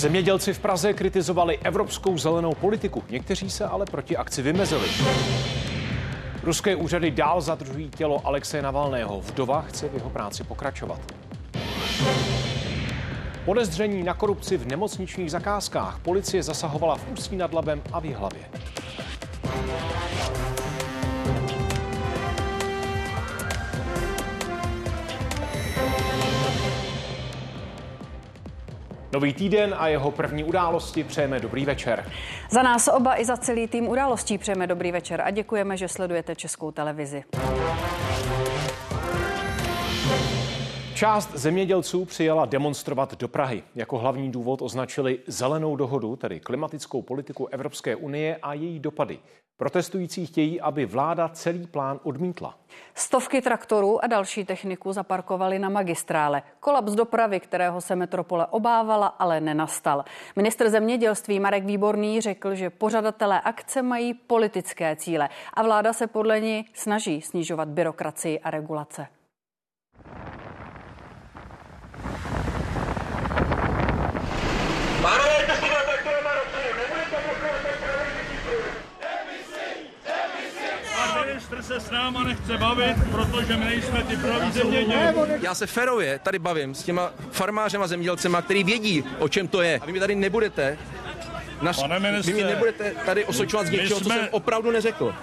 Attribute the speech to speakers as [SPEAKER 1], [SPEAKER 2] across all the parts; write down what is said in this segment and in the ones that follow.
[SPEAKER 1] Zemědělci v Praze kritizovali evropskou zelenou politiku. Někteří se ale proti akci vymezili. Ruské úřady dál zadržují tělo Alexeje Navalného. Vdova chce v jeho práci pokračovat. Podezření na korupci v nemocničních zakázkách. Policie zasahovala v Ústí nad Labem a v Jihlavě. Nový týden a jeho první události přejeme dobrý večer.
[SPEAKER 2] Za nás oba i za celý tým událostí přejeme dobrý večer a děkujeme, že sledujete Českou televizi.
[SPEAKER 1] Část zemědělců přijela demonstrovat do Prahy. Jako hlavní důvod označili zelenou dohodu, tedy klimatickou politiku Evropské unie a její dopady. Protestující chtějí, aby vláda celý plán odmítla.
[SPEAKER 2] Stovky traktorů a další techniku zaparkovali na magistrále. Kolaps dopravy, kterého se metropole obávala, ale nenastal. Ministr zemědělství Marek Výborný řekl, že pořadatelé akce mají politické cíle a vláda se podle ní snaží snižovat byrokracii a regulace.
[SPEAKER 3] ministr se s náma nechce bavit, protože my nejsme ty praví zemědělci.
[SPEAKER 4] Já se ferově tady bavím s těma farmářema zemědělcema, který vědí, o čem to je. A vy mi tady nebudete Naš,
[SPEAKER 3] Pane ministře,
[SPEAKER 4] vy mi nebudete tady osočovat z něčeho, jsme... co jsem opravdu neřekl.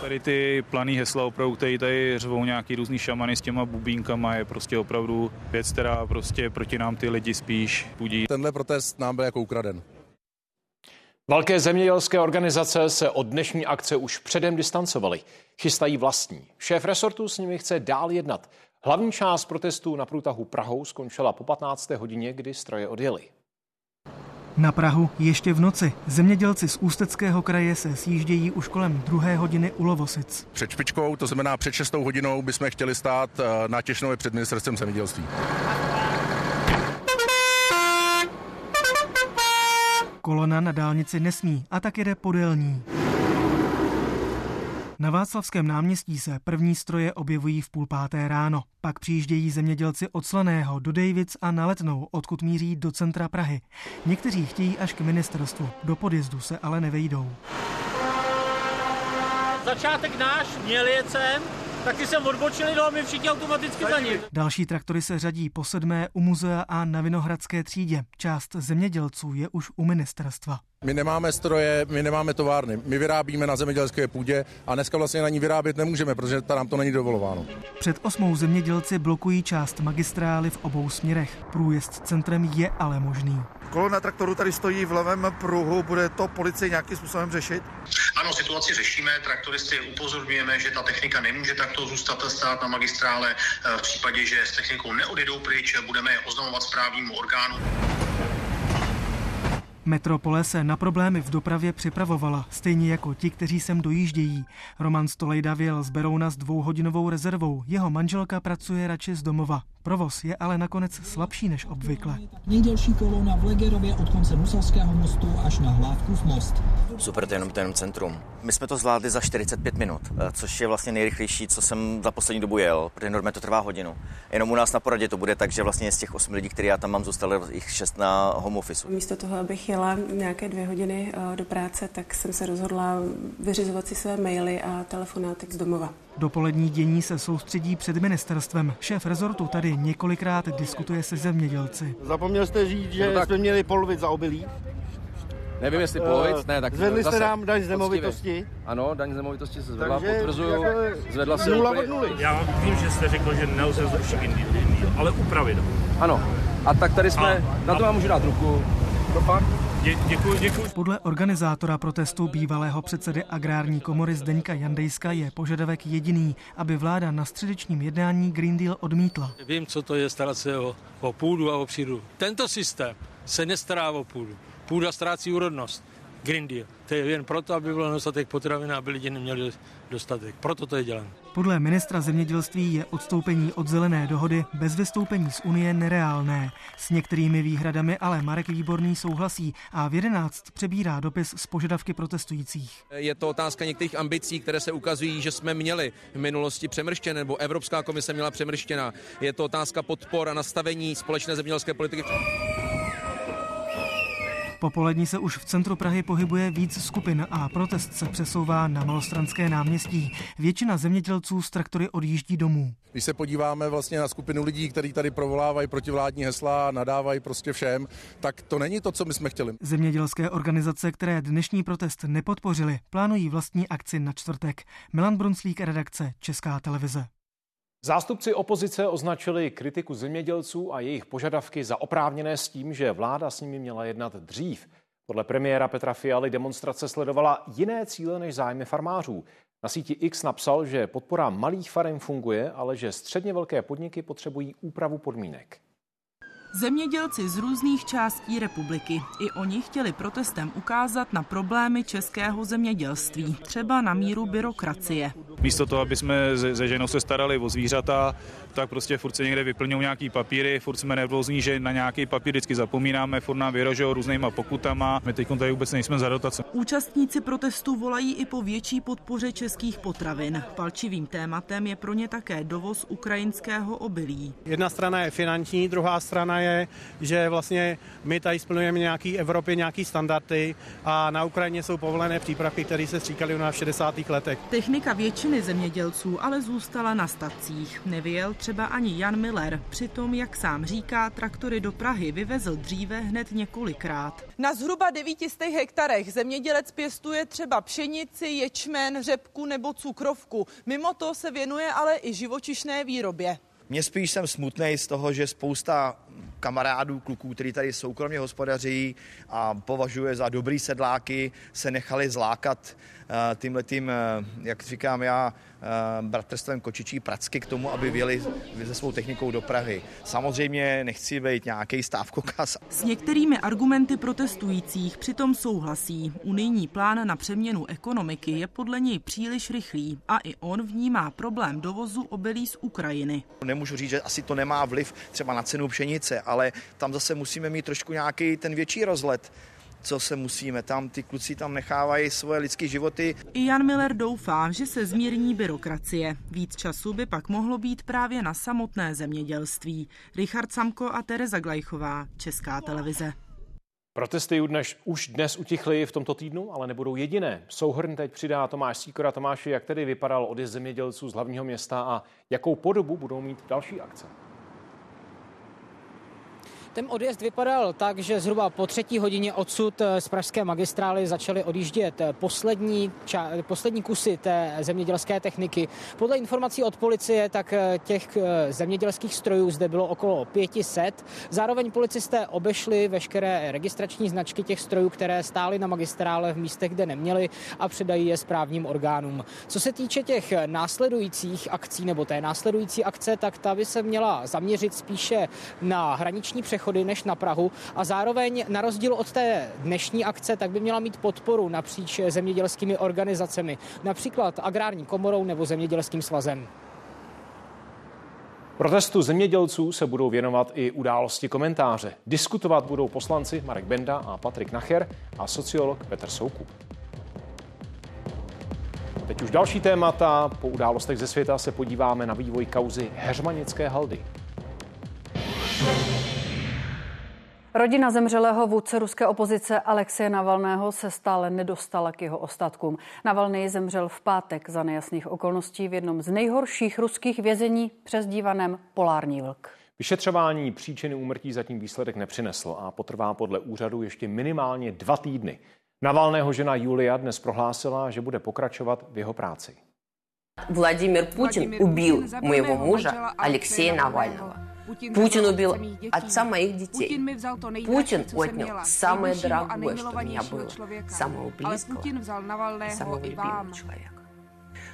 [SPEAKER 5] Tady ty planý hesla opravdu, který tady řvou nějaký různý šamany s těma bubínkama, je prostě opravdu věc, která prostě proti nám ty lidi spíš budí.
[SPEAKER 6] Tenhle protest nám byl jako ukraden.
[SPEAKER 1] Velké zemědělské organizace se od dnešní akce už předem distancovaly. Chystají vlastní. Šéf resortu s nimi chce dál jednat. Hlavní část protestů na průtahu Prahou skončila po 15. hodině, kdy stroje odjeli.
[SPEAKER 7] Na Prahu ještě v noci. Zemědělci z Ústeckého kraje se sjíždějí už kolem druhé hodiny u Lovosic.
[SPEAKER 6] Před špičkou, to znamená před 6 hodinou, bychom chtěli stát eh, na Těšnově před ministerstvem zemědělství.
[SPEAKER 7] Kolona na dálnici nesmí a tak jede podélní. Na Václavském náměstí se první stroje objevují v půl páté ráno. Pak přijíždějí zemědělci od Slaného do Davids a na Letnou, odkud míří do centra Prahy. Někteří chtějí až k ministerstvu, do podjezdu se ale nevejdou.
[SPEAKER 8] Začátek náš, měl jet sem, tak ty jsem odbočili, no a my všichni automaticky za ním.
[SPEAKER 7] Další traktory se řadí po sedmé u muzea a na Vinohradské třídě. Část zemědělců je už u ministerstva.
[SPEAKER 6] My nemáme stroje, my nemáme továrny. My vyrábíme na zemědělské půdě a dneska vlastně na ní vyrábět nemůžeme, protože tam to není dovolováno.
[SPEAKER 7] Před osmou zemědělci blokují část magistrály v obou směrech. Průjezd centrem je ale možný.
[SPEAKER 9] Kolona traktoru tady stojí v levém pruhu, bude to policie nějakým způsobem řešit?
[SPEAKER 10] Ano, situaci řešíme, traktoristy upozorňujeme, že ta technika nemůže takto zůstat stát na magistrále. V případě, že s technikou neodjedou pryč, budeme je oznamovat správnímu orgánu.
[SPEAKER 7] Metropole se na problémy v dopravě připravovala, stejně jako ti, kteří sem dojíždějí. Roman Stolejda věl z Berouna s dvouhodinovou rezervou. Jeho manželka pracuje radši z domova. Provoz je ale nakonec slabší než obvykle.
[SPEAKER 11] Nejdelší kolona v Legerově od konce Musovského mostu až na Hlávkův most.
[SPEAKER 12] Super, to je jenom, to jenom centrum. My jsme to zvládli za 45 minut, eh, což je vlastně nejrychlejší, co jsem za poslední dobu jel, protože normálně to trvá hodinu. Jenom u nás na poradě to bude tak, že vlastně z těch 8 lidí, které já tam mám, zůstalo jich 6 na home office.
[SPEAKER 13] Místo toho, abych jela nějaké dvě hodiny eh, do práce, tak jsem se rozhodla vyřizovat si své maily a telefonátek z domova.
[SPEAKER 7] Dopolední dění se soustředí před ministerstvem. Šéf rezortu tady několikrát diskutuje se zemědělci.
[SPEAKER 9] Zapomněl jste říct, že no tak... jsme měli polovit za obilí?
[SPEAKER 4] Nevím, jestli polovit, ne, tak
[SPEAKER 9] Zvedli jste nám daň z nemovitosti?
[SPEAKER 4] Ano, daň z nemovitosti se zvedla, Takže potvrzuju, jako zvedla se
[SPEAKER 9] nula od nuly.
[SPEAKER 3] Já vím, že jste řekl, že nelze zrušit ale upravit.
[SPEAKER 4] Ano, a tak tady jsme, a, na to vám můžu dát ruku.
[SPEAKER 3] Dě, děkuji, děkuji.
[SPEAKER 7] Podle organizátora protestu bývalého předsedy agrární komory Zdeňka Jandejska je požadavek jediný, aby vláda na středečním jednání Green Deal odmítla.
[SPEAKER 14] Vím, co to je starat se o, o půdu a o přírodu. Tento systém se nestará o půdu. Půda ztrácí úrodnost. Green Deal. To je jen proto, aby byl dostatek potravin a aby lidi neměli dostatek. Proto to je dělané.
[SPEAKER 7] Podle ministra zemědělství je odstoupení od zelené dohody bez vystoupení z Unie nereálné. S některými výhradami ale Marek Výborný souhlasí a v 11 přebírá dopis z požadavky protestujících.
[SPEAKER 4] Je to otázka některých ambicí, které se ukazují, že jsme měli v minulosti přemrštěné, nebo Evropská komise měla přemrštěná. Je to otázka podpor a nastavení společné zemědělské politiky.
[SPEAKER 7] Popolední se už v centru Prahy pohybuje víc skupin a protest se přesouvá na Malostranské náměstí. Většina zemědělců z traktory odjíždí domů.
[SPEAKER 6] Když se podíváme vlastně na skupinu lidí, kteří tady provolávají protivládní hesla, nadávají prostě všem, tak to není to, co my jsme chtěli.
[SPEAKER 7] Zemědělské organizace, které dnešní protest nepodpořily, plánují vlastní akci na čtvrtek. Milan Brunslík, redakce Česká televize.
[SPEAKER 1] Zástupci opozice označili kritiku zemědělců a jejich požadavky za oprávněné s tím, že vláda s nimi měla jednat dřív. Podle premiéra Petra Fialy demonstrace sledovala jiné cíle než zájmy farmářů. Na síti X napsal, že podpora malých farem funguje, ale že středně velké podniky potřebují úpravu podmínek.
[SPEAKER 15] Zemědělci z různých částí republiky. I oni chtěli protestem ukázat na problémy českého zemědělství, třeba na míru byrokracie.
[SPEAKER 5] Místo toho, aby jsme se ženou se starali o zvířata, tak prostě furt se někde vyplňují nějaký papíry, furt jsme nervózní, že na nějaký papír vždycky zapomínáme, furt nám vyrožou různýma pokutama. My teď tady vůbec nejsme za dotace.
[SPEAKER 15] Účastníci protestu volají i po větší podpoře českých potravin. Palčivým tématem je pro ně také dovoz ukrajinského obilí.
[SPEAKER 16] Jedna strana je finanční, druhá strana je, že vlastně my tady splňujeme nějaký Evropě nějaký standardy a na Ukrajině jsou povolené přípravky, které se stříkaly u nás v 60. letech.
[SPEAKER 15] Technika většiny zemědělců ale zůstala na stacích. Nevyjel třeba ani Jan Miller. Přitom, jak sám říká, traktory do Prahy vyvezl dříve hned několikrát.
[SPEAKER 17] Na zhruba 900 hektarech zemědělec pěstuje třeba pšenici, ječmen, řepku nebo cukrovku. Mimo to se věnuje ale i živočišné výrobě.
[SPEAKER 18] Mě spíš jsem smutný z toho, že spousta kamarádů, kluků, kteří tady soukromně hospodaří a považuje za dobrý sedláky, se nechali zlákat uh, tímhle tím, uh, jak říkám já, bratrstvem kočičí pracky k tomu, aby vyjeli se svou technikou do Prahy. Samozřejmě nechci být nějaký stávkokas.
[SPEAKER 15] S některými argumenty protestujících přitom souhlasí. Unijní plán na přeměnu ekonomiky je podle něj příliš rychlý a i on vnímá problém dovozu obilí z Ukrajiny.
[SPEAKER 18] Nemůžu říct, že asi to nemá vliv třeba na cenu pšenice, ale tam zase musíme mít trošku nějaký ten větší rozlet co se musíme. Tam ty kluci tam nechávají svoje lidské životy.
[SPEAKER 15] I Jan Miller doufá, že se zmírní byrokracie. Víc času by pak mohlo být právě na samotné zemědělství. Richard Samko a Tereza Glajchová, Česká televize.
[SPEAKER 1] Protesty dnes, už dnes utichly v tomto týdnu, ale nebudou jediné. Souhrn teď přidá Tomáš Síkora. Tomáši, jak tedy vypadal odjezd zemědělců z hlavního města a jakou podobu budou mít další akce?
[SPEAKER 19] Ten odjezd vypadal tak, že zhruba po třetí hodině odsud eh, z pražské magistrály začaly odjíždět eh, poslední, ča, poslední kusy té zemědělské techniky. Podle informací od policie, tak eh, těch zemědělských strojů zde bylo okolo 500. Zároveň policisté obešli veškeré registrační značky těch strojů, které stály na magistrále v místech, kde neměli a předají je správním orgánům. Co se týče těch následujících akcí nebo té následující akce, tak ta by se měla zaměřit spíše na hraniční přechod přechody než na Prahu a zároveň na rozdíl od té dnešní akce, tak by měla mít podporu napříč zemědělskými organizacemi, například agrární komorou nebo zemědělským svazem.
[SPEAKER 1] Protestu zemědělců se budou věnovat i události komentáře. Diskutovat budou poslanci Marek Benda a Patrik Nacher a sociolog Petr Soukup. Teď už další témata. Po událostech ze světa se podíváme na vývoj kauzy Heřmanické haldy.
[SPEAKER 2] Rodina zemřelého vůdce ruské opozice Alexeje Navalného se stále nedostala k jeho ostatkům. Navalný zemřel v pátek za nejasných okolností v jednom z nejhorších ruských vězení přezdívaném Polární vlk.
[SPEAKER 1] Vyšetřování příčiny úmrtí zatím výsledek nepřineslo a potrvá podle úřadu ještě minimálně dva týdny. Navalného žena Julia dnes prohlásila, že bude pokračovat v jeho práci.
[SPEAKER 20] Vladimir Putin ubil mého muža Alexeje Navalného. Путин убил отца моих детей. Путин отнял самое дорогое, что у меня было, самого близкого, самого любимого человека.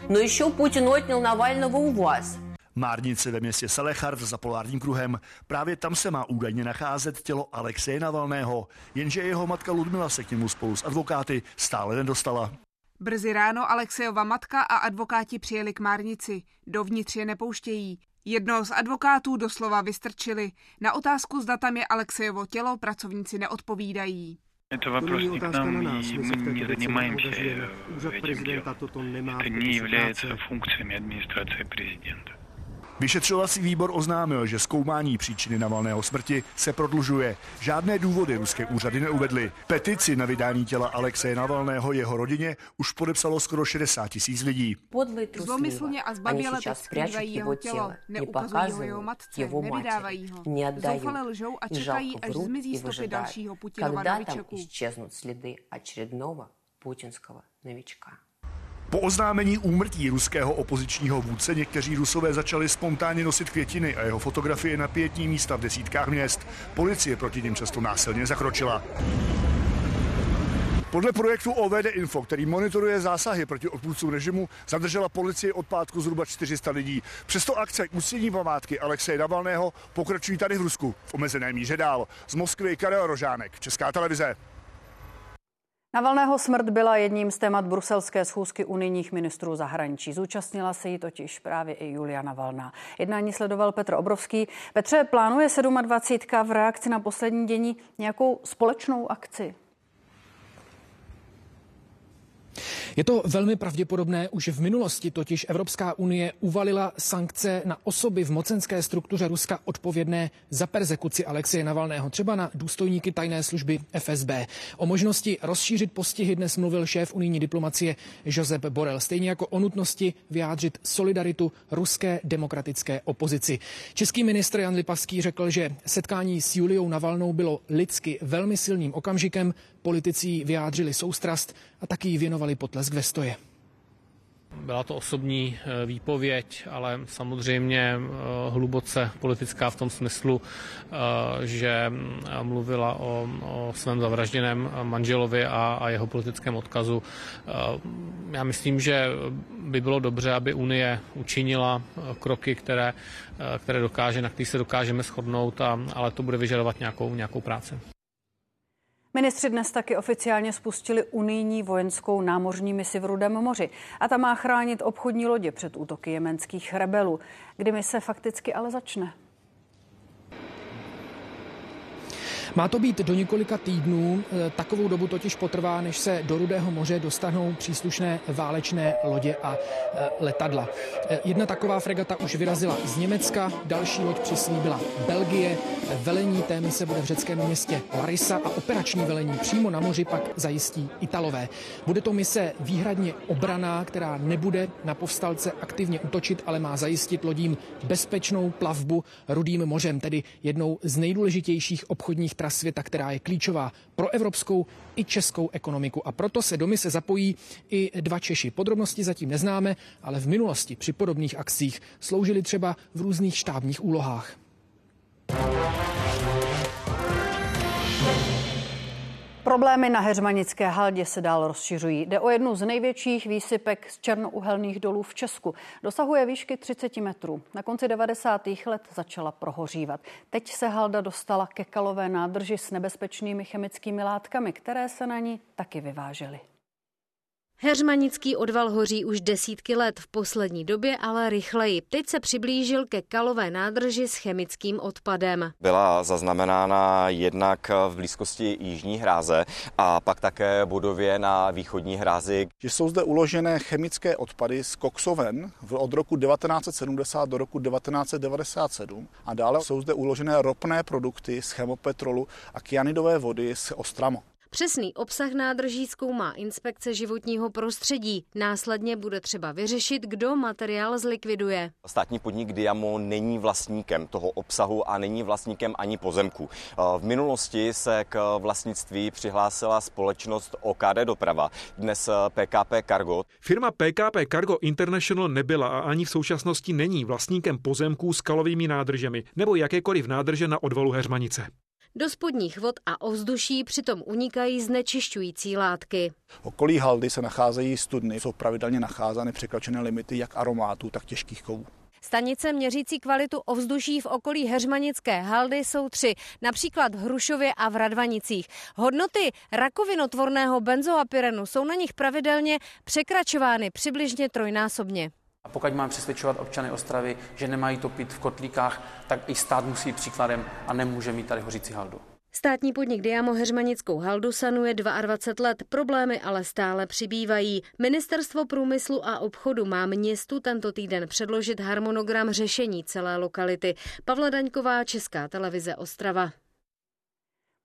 [SPEAKER 20] Но еще Путин отнял Навального у вас.
[SPEAKER 21] Márnice ve městě Salechard za polárním kruhem. Právě tam se má údajně nacházet tělo Alexeje Navalného, jenže jeho matka Ludmila se k němu spolu s advokáty stále nedostala.
[SPEAKER 22] Brzy ráno Alexejova matka a advokáti přijeli k Márnici. Dovnitř je nepouštějí. Jednoho z advokátů doslova vystrčili. Na otázku, zda tam je Alexejovo tělo, pracovníci neodpovídají.
[SPEAKER 23] Это вопрос не к нам, и мы не занимаемся этим делом. Это не является функциями администрации президента.
[SPEAKER 21] Vyšetřovací výbor oznámil, že zkoumání příčiny Navalného smrti se prodlužuje. Žádné důvody ruské úřady neuvedly. Petici na vydání těla Alexeje Navalného jeho rodině už podepsalo skoro 60 tisíc lidí.
[SPEAKER 22] Zlomyslně a zbaběle teď skrývají jeho tělo, neukazují ho jeho matce, nevydávají ho. Zoufale lžou a čekají, až zmizí stopy dalšího Putinova novičeku.
[SPEAKER 20] путинского новичка.
[SPEAKER 21] Po oznámení úmrtí ruského opozičního vůdce někteří rusové začali spontánně nosit květiny a jeho fotografie na pětní místa v desítkách měst. Policie proti něm často násilně zakročila. Podle projektu OVD Info, který monitoruje zásahy proti odpůrcům režimu, zadržela policie od pátku zhruba 400 lidí. Přesto akce k památky Alexeje Navalného pokračují tady v Rusku v omezené míře dál. Z Moskvy Karel Rožánek, Česká televize.
[SPEAKER 2] Navalného smrt byla jedním z témat bruselské schůzky unijních ministrů zahraničí. Zúčastnila se jí totiž právě i Julia Navalná. Jednání sledoval Petr Obrovský. Petře, plánuje 27. v reakci na poslední dění nějakou společnou akci?
[SPEAKER 24] Je to velmi pravděpodobné, už v minulosti totiž Evropská unie uvalila sankce na osoby v mocenské struktuře Ruska odpovědné za persekuci Alexeje Navalného, třeba na důstojníky tajné služby FSB. O možnosti rozšířit postihy dnes mluvil šéf unijní diplomacie Josep Borel, stejně jako o nutnosti vyjádřit solidaritu ruské demokratické opozici. Český ministr Jan Lipavský řekl, že setkání s Juliou Navalnou bylo lidsky velmi silným okamžikem, politici vyjádřili soustrast a taky jí věnovali potlesk ve stoje.
[SPEAKER 25] Byla to osobní eh, výpověď, ale samozřejmě eh, hluboce politická v tom smyslu, eh, že mluvila o, o svém zavražděném manželovi a, a jeho politickém odkazu. Já myslím, že by bylo dobře, aby Unie učinila kroky, které, které dokáže, na kterých se dokážeme shodnout, a, ale to bude vyžadovat nějakou, nějakou práci.
[SPEAKER 2] Ministři dnes taky oficiálně spustili unijní vojenskou námořní misi v Rudém moři a ta má chránit obchodní lodě před útoky jemenských rebelů. Kdy mise fakticky ale začne?
[SPEAKER 24] Má to být do několika týdnů, e, takovou dobu totiž potrvá, než se do Rudého moře dostanou příslušné válečné lodě a e, letadla. E, jedna taková fregata už vyrazila z Německa, další loď přislíbila Belgie, velení té mise bude v řeckém městě Larisa a operační velení přímo na moři pak zajistí Italové. Bude to mise výhradně obraná, která nebude na povstalce aktivně útočit, ale má zajistit lodím bezpečnou plavbu Rudým mořem, tedy jednou z nejdůležitějších obchodních tras světa, která je klíčová pro evropskou i českou ekonomiku. A proto se do mise zapojí i dva Češi. Podrobnosti zatím neznáme, ale v minulosti při podobných akcích sloužili třeba v různých štábních úlohách.
[SPEAKER 2] Problémy na Heřmanické haldě se dál rozšiřují. Jde o jednu z největších výsypek z černouhelných dolů v Česku. Dosahuje výšky 30 metrů. Na konci 90. let začala prohořívat. Teď se halda dostala ke kalové nádrži s nebezpečnými chemickými látkami, které se na ní taky vyvážely.
[SPEAKER 26] Heřmanický odval hoří už desítky let, v poslední době ale rychleji. Teď se přiblížil ke kalové nádrži s chemickým odpadem.
[SPEAKER 27] Byla zaznamenána jednak v blízkosti Jižní hráze a pak také budově na východní hrázi.
[SPEAKER 28] Že jsou zde uložené chemické odpady z koksoven od roku 1970 do roku 1997 a dále jsou zde uložené ropné produkty z chemopetrolu a kyanidové vody z Ostramo.
[SPEAKER 26] Přesný obsah nádrží zkoumá inspekce životního prostředí. Následně bude třeba vyřešit, kdo materiál zlikviduje.
[SPEAKER 27] Státní podnik Diamo není vlastníkem toho obsahu a není vlastníkem ani pozemku. V minulosti se k vlastnictví přihlásila společnost OKD Doprava, dnes PKP Cargo.
[SPEAKER 29] Firma PKP Cargo International nebyla a ani v současnosti není vlastníkem pozemků s kalovými nádržemi nebo jakékoliv nádrže na odvalu Heřmanice.
[SPEAKER 26] Do spodních vod a ovzduší přitom unikají znečišťující látky.
[SPEAKER 28] Okolí haldy se nacházejí studny, jsou pravidelně nacházeny překročené limity jak aromátů, tak těžkých kovů.
[SPEAKER 26] Stanice měřící kvalitu ovzduší v okolí Heřmanické haldy jsou tři, například v Hrušově a v Radvanicích. Hodnoty rakovinotvorného benzoapyrenu jsou na nich pravidelně překračovány přibližně trojnásobně.
[SPEAKER 30] A pokud mám přesvědčovat občany Ostravy, že nemají topit v kotlíkách, tak i stát musí příkladem a nemůže mít tady hořící haldu.
[SPEAKER 26] Státní podnik Diamo Heřmanickou haldu sanuje 22 let, problémy ale stále přibývají. Ministerstvo průmyslu a obchodu má městu tento týden předložit harmonogram řešení celé lokality. Pavla Daňková, Česká televize Ostrava.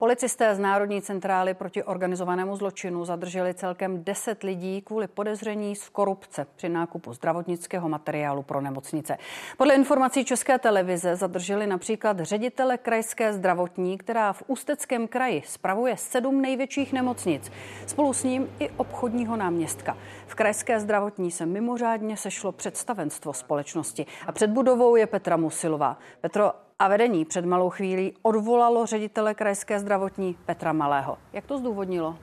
[SPEAKER 2] Policisté z Národní centrály proti organizovanému zločinu zadrželi celkem 10 lidí kvůli podezření z korupce při nákupu zdravotnického materiálu pro nemocnice. Podle informací České televize zadrželi například ředitele krajské zdravotní, která v Ústeckém kraji spravuje sedm největších nemocnic. Spolu s ním i obchodního náměstka. V krajské zdravotní se mimořádně sešlo představenstvo společnosti a před budovou je Petra Musilová. Petro, a vedení před malou chvílí odvolalo ředitele krajské zdravotní Petra Malého. Jak to zdůvodnilo?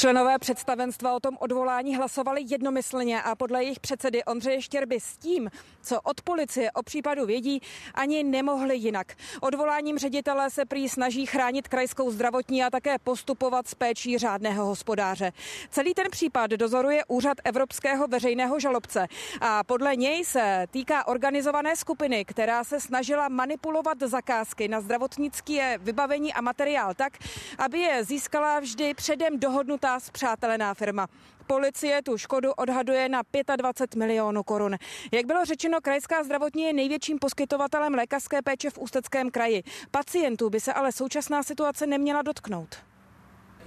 [SPEAKER 31] Členové představenstva o tom odvolání hlasovali jednomyslně a podle jejich předsedy Ondřeje Štěrby s tím, co od policie o případu vědí, ani nemohli jinak. Odvoláním ředitele se prý snaží chránit krajskou zdravotní a také postupovat s péčí řádného hospodáře. Celý ten případ dozoruje úřad Evropského veřejného žalobce a podle něj se týká organizované skupiny, která se snažila manipulovat zakázky na zdravotnické vybavení a materiál tak, aby je získala vždy předem dohodnutá zpřátelená firma. Policie tu škodu odhaduje na 25 milionů korun. Jak bylo řečeno, krajská zdravotní je největším poskytovatelem lékařské péče v Ústeckém kraji. Pacientů by se ale současná situace neměla dotknout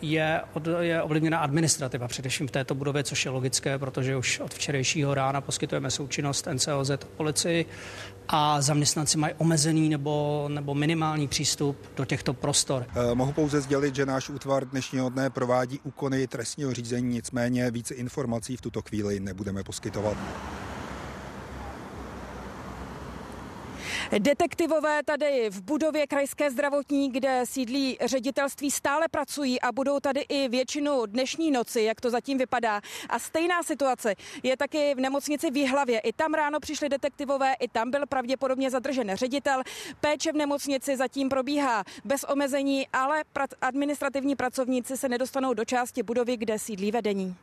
[SPEAKER 32] je, od, je ovlivněna administrativa, především v této budově, což je logické, protože už od včerejšího rána poskytujeme součinnost NCOZ policii a zaměstnanci mají omezený nebo, nebo minimální přístup do těchto prostor.
[SPEAKER 33] Eh, mohu pouze sdělit, že náš útvar dnešního dne provádí úkony trestního řízení, nicméně více informací v tuto chvíli nebudeme poskytovat.
[SPEAKER 31] Detektivové tady v budově krajské zdravotní, kde sídlí ředitelství, stále pracují a budou tady i většinu dnešní noci, jak to zatím vypadá. A stejná situace je taky v nemocnici v Jihlavě. I tam ráno přišli detektivové, i tam byl pravděpodobně zadržen ředitel. Péče v nemocnici zatím probíhá bez omezení, ale administrativní pracovníci se nedostanou do části budovy, kde sídlí vedení.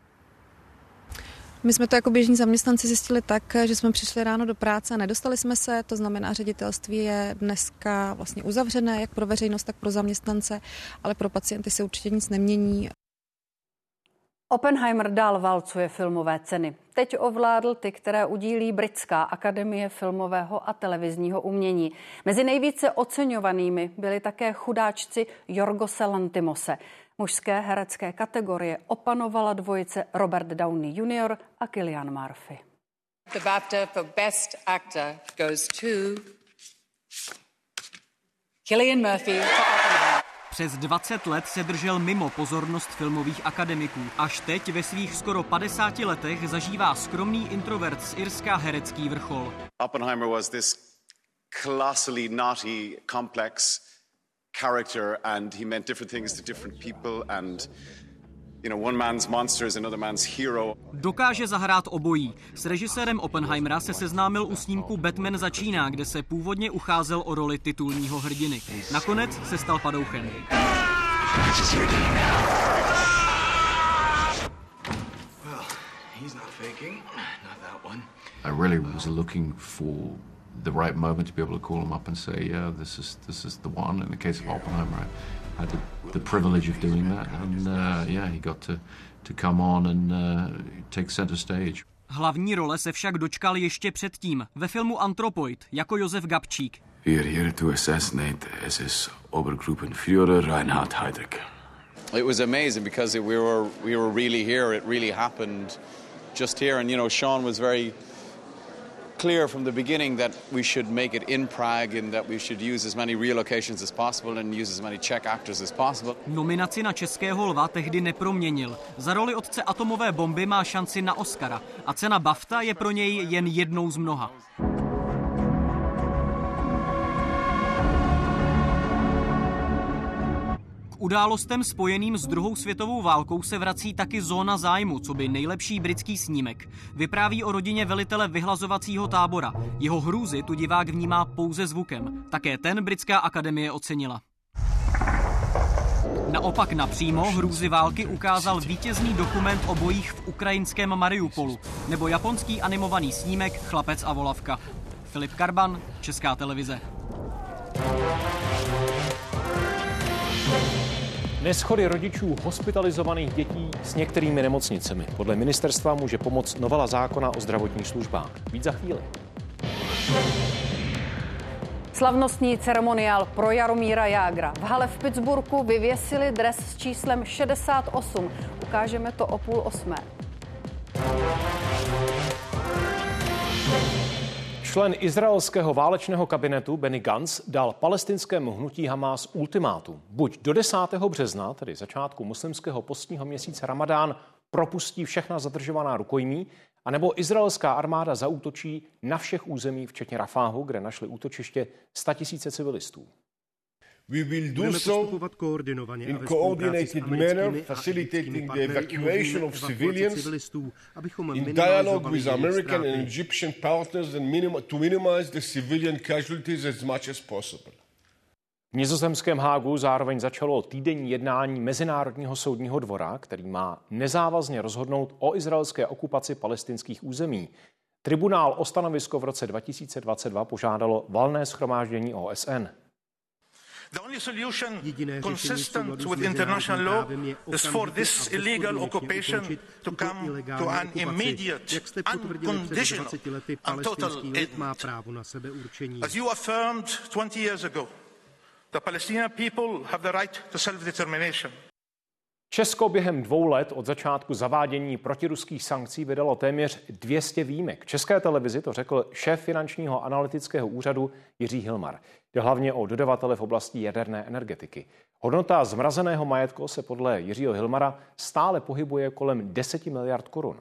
[SPEAKER 34] My jsme to jako běžní zaměstnanci zjistili tak, že jsme přišli ráno do práce a nedostali jsme se, to znamená, ředitelství je dneska vlastně uzavřené, jak pro veřejnost, tak pro zaměstnance, ale pro pacienty se určitě nic nemění.
[SPEAKER 2] Oppenheimer dál válcuje filmové ceny. Teď ovládl ty, které udílí Britská akademie filmového a televizního umění. Mezi nejvíce oceňovanými byli také chudáčci Jorgose Lantimose. Mužské herecké kategorie opanovala dvojice Robert Downey Jr. a Killian Murphy. The BAFTA for Best Actor goes to
[SPEAKER 35] Killian Murphy for Přes 20 let se držel mimo pozornost filmových akademiků. Až teď ve svých skoro 50 letech zažívá skromný introvert z Irska herecký vrchol. Oppenheimer was this colossally naughty, complex character and he meant different things to different people and You know, one man's monster is another man's hero. Dokáže zahrát obojí. S režisérem Oppenheimera se seznámil u snímku Batman začíná, kde se původně ucházel o roli titulního hrdiny. Nakonec se stal padouchem. Well, he's not faking. Not that one. I really was looking for the right moment to be able to call him up and say, yeah, this is this is the one. In the case of Oppenheimer, I had the, the privilege of doing that, and uh, yeah, he got to to come on and uh, take center stage. Hlavní role se však dočkal ještě předtím ve filmu Antropoid jako Josef Gabčík. We are here to assassinate SS Obergruppenführer Reinhard Heydrich. It was amazing because we were we were really here. It really happened just here, and you know, Sean was very clear from the beginning that we should make it in Prague and that we should use as many relocations as possible and use as many Czech actors as possible. Nominaci na Českého lva tehdy neproměnil. Za roli otce atomové bomby má šanci na Oscara a cena BAFTA je pro něj jen jednou z mnoha.
[SPEAKER 36] Událostem spojeným s druhou světovou válkou se vrací taky zóna zájmu, co by nejlepší britský snímek. Vypráví o rodině velitele vyhlazovacího tábora. Jeho hrůzy tu divák vnímá pouze zvukem. Také ten britská akademie ocenila. Naopak napřímo hrůzy války ukázal vítězný dokument o bojích v ukrajinském Mariupolu nebo japonský animovaný snímek Chlapec a volavka. Filip Karban, Česká televize.
[SPEAKER 1] Neschody rodičů hospitalizovaných dětí s některými nemocnicemi. Podle ministerstva může pomoct novela zákona o zdravotních službách. Víc za chvíli.
[SPEAKER 2] Slavnostní ceremoniál pro Jaromíra Jágra. V hale v Pittsburghu vyvěsili dres s číslem 68. Ukážeme to o půl osmé.
[SPEAKER 1] Člen izraelského válečného kabinetu Benny Gantz dal palestinskému hnutí Hamas ultimátum. Buď do 10. března, tedy začátku muslimského postního měsíce Ramadán, propustí všechna zadržovaná rukojmí, anebo izraelská armáda zaútočí na všech území, včetně Rafáhu, kde našli útočiště 100 000 civilistů.
[SPEAKER 37] We will do so in coordinated manner, facilitating the evacuation of civilians in dialogue with American and Egyptian partners and minim- to minimize the civilian casualties as much as possible.
[SPEAKER 1] V nizozemském Hágu zároveň začalo týdenní jednání Mezinárodního soudního dvora, který má nezávazně rozhodnout o izraelské okupaci palestinských území. Tribunál o stanovisko v roce 2022 požádalo valné schromáždění OSN.
[SPEAKER 38] The only solution consistent with international law is for this illegal occupation to come to an immediate, unconditional and total end. As you affirmed 20 years ago, the Palestinian people have the right to self-determination.
[SPEAKER 1] Česko během dvou let od začátku zavádění protiruských sankcí vydalo téměř 200 výjimek. České televizi to řekl šéf finančního analytického úřadu Jiří Hilmar. Jde hlavně o dodavatele v oblasti jaderné energetiky. Hodnota zmrazeného majetku se podle Jiřího Hilmara stále pohybuje kolem 10 miliard korun.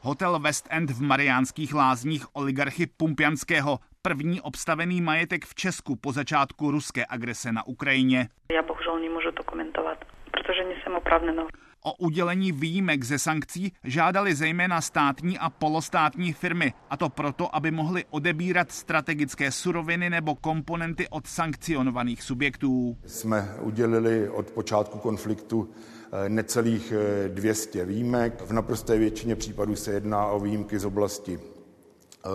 [SPEAKER 39] Hotel West End v Mariánských lázních oligarchy Pumpianského, první obstavený majetek v Česku po začátku ruské agrese na Ukrajině.
[SPEAKER 40] Já bohužel nemůžu to komentovat, protože nejsem opravnená.
[SPEAKER 39] O udělení výjimek ze sankcí žádali zejména státní a polostátní firmy, a to proto, aby mohly odebírat strategické suroviny nebo komponenty od sankcionovaných subjektů.
[SPEAKER 41] Jsme udělili od počátku konfliktu necelých 200 výjimek. V naprosté většině případů se jedná o výjimky z oblasti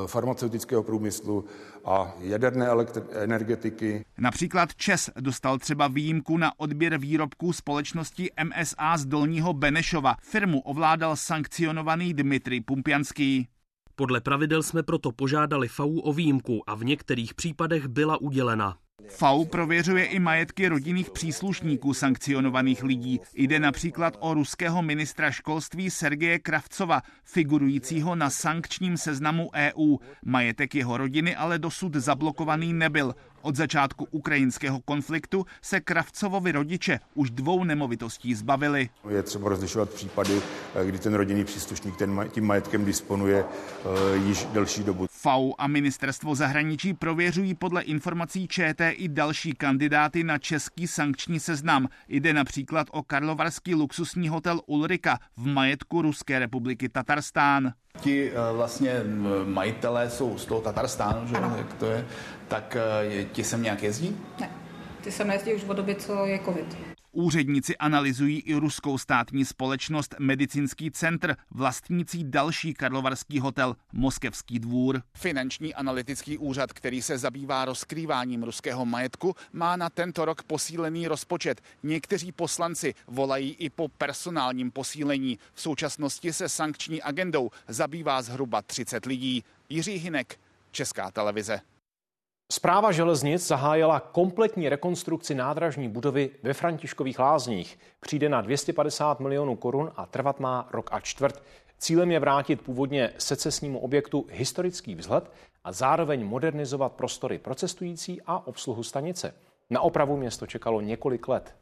[SPEAKER 41] farmaceutického průmyslu a jaderné energetiky.
[SPEAKER 39] Například Čes dostal třeba výjimku na odběr výrobků společnosti MSA z Dolního Benešova. Firmu ovládal sankcionovaný Dmitrij Pumpianský.
[SPEAKER 42] Podle pravidel jsme proto požádali FAU o výjimku a v některých případech byla udělena.
[SPEAKER 39] FAU prověřuje i majetky rodinných příslušníků sankcionovaných lidí. Jde například o ruského ministra školství Sergeje Kravcova, figurujícího na sankčním seznamu EU. Majetek jeho rodiny ale dosud zablokovaný nebyl. Od začátku ukrajinského konfliktu se Kravcovovi rodiče už dvou nemovitostí zbavili.
[SPEAKER 41] Je třeba rozlišovat případy, kdy ten rodinný příslušník ten, tím majetkem disponuje uh, již delší dobu.
[SPEAKER 39] FAU a ministerstvo zahraničí prověřují podle informací ČT i další kandidáty na český sankční seznam. Jde například o karlovarský luxusní hotel Ulrika v majetku Ruské republiky Tatarstán.
[SPEAKER 43] Ti vlastně majitelé jsou z toho Tatarstánu, že? Jak to je? Tak ti sem nějak jezdí?
[SPEAKER 44] Ne, ty sem nejezdí už od doby, co je covid.
[SPEAKER 39] Úředníci analyzují i ruskou státní společnost Medicínský centr, vlastnící další karlovarský hotel Moskevský dvůr. Finanční analytický úřad, který se zabývá rozkrýváním ruského majetku, má na tento rok posílený rozpočet. Někteří poslanci volají i po personálním posílení. V současnosti se sankční agendou zabývá zhruba 30 lidí. Jiří Hinek, Česká televize.
[SPEAKER 1] Zpráva železnic zahájila kompletní rekonstrukci nádražní budovy ve Františkových lázních. Přijde na 250 milionů korun a trvat má rok a čtvrt. Cílem je vrátit původně secesnímu objektu historický vzhled a zároveň modernizovat prostory pro cestující a obsluhu stanice. Na opravu město čekalo několik let.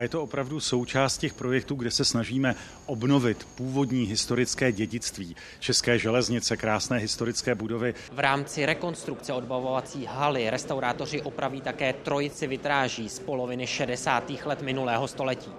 [SPEAKER 45] Je to opravdu součást těch projektů, kde se snažíme obnovit původní historické dědictví. České železnice, krásné historické budovy.
[SPEAKER 46] V rámci rekonstrukce odbavovací haly restaurátoři opraví také trojici vitráží z poloviny 60. let minulého století.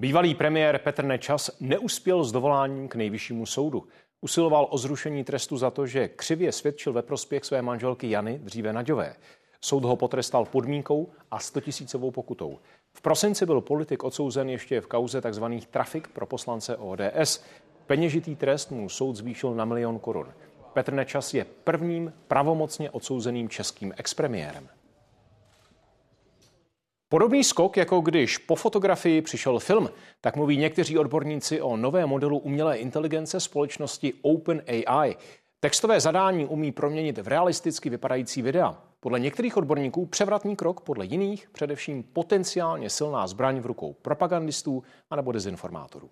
[SPEAKER 1] Bývalý premiér Petr Nečas neuspěl s dovoláním k nejvyššímu soudu. Usiloval o zrušení trestu za to, že křivě svědčil ve prospěch své manželky Jany, dříve Naďové. Soud ho potrestal podmínkou a 100 tisícovou pokutou. V prosinci byl politik odsouzen ještě v kauze tzv. trafik pro poslance ODS. Peněžitý trest mu soud zvýšil na milion korun. Petr Nečas je prvním pravomocně odsouzeným českým expremiérem. Podobný skok, jako když po fotografii přišel film, tak mluví někteří odborníci o nové modelu umělé inteligence společnosti OpenAI. Textové zadání umí proměnit v realisticky vypadající videa. Podle některých odborníků převratný krok, podle jiných především potenciálně silná zbraň v rukou propagandistů anebo dezinformátorů.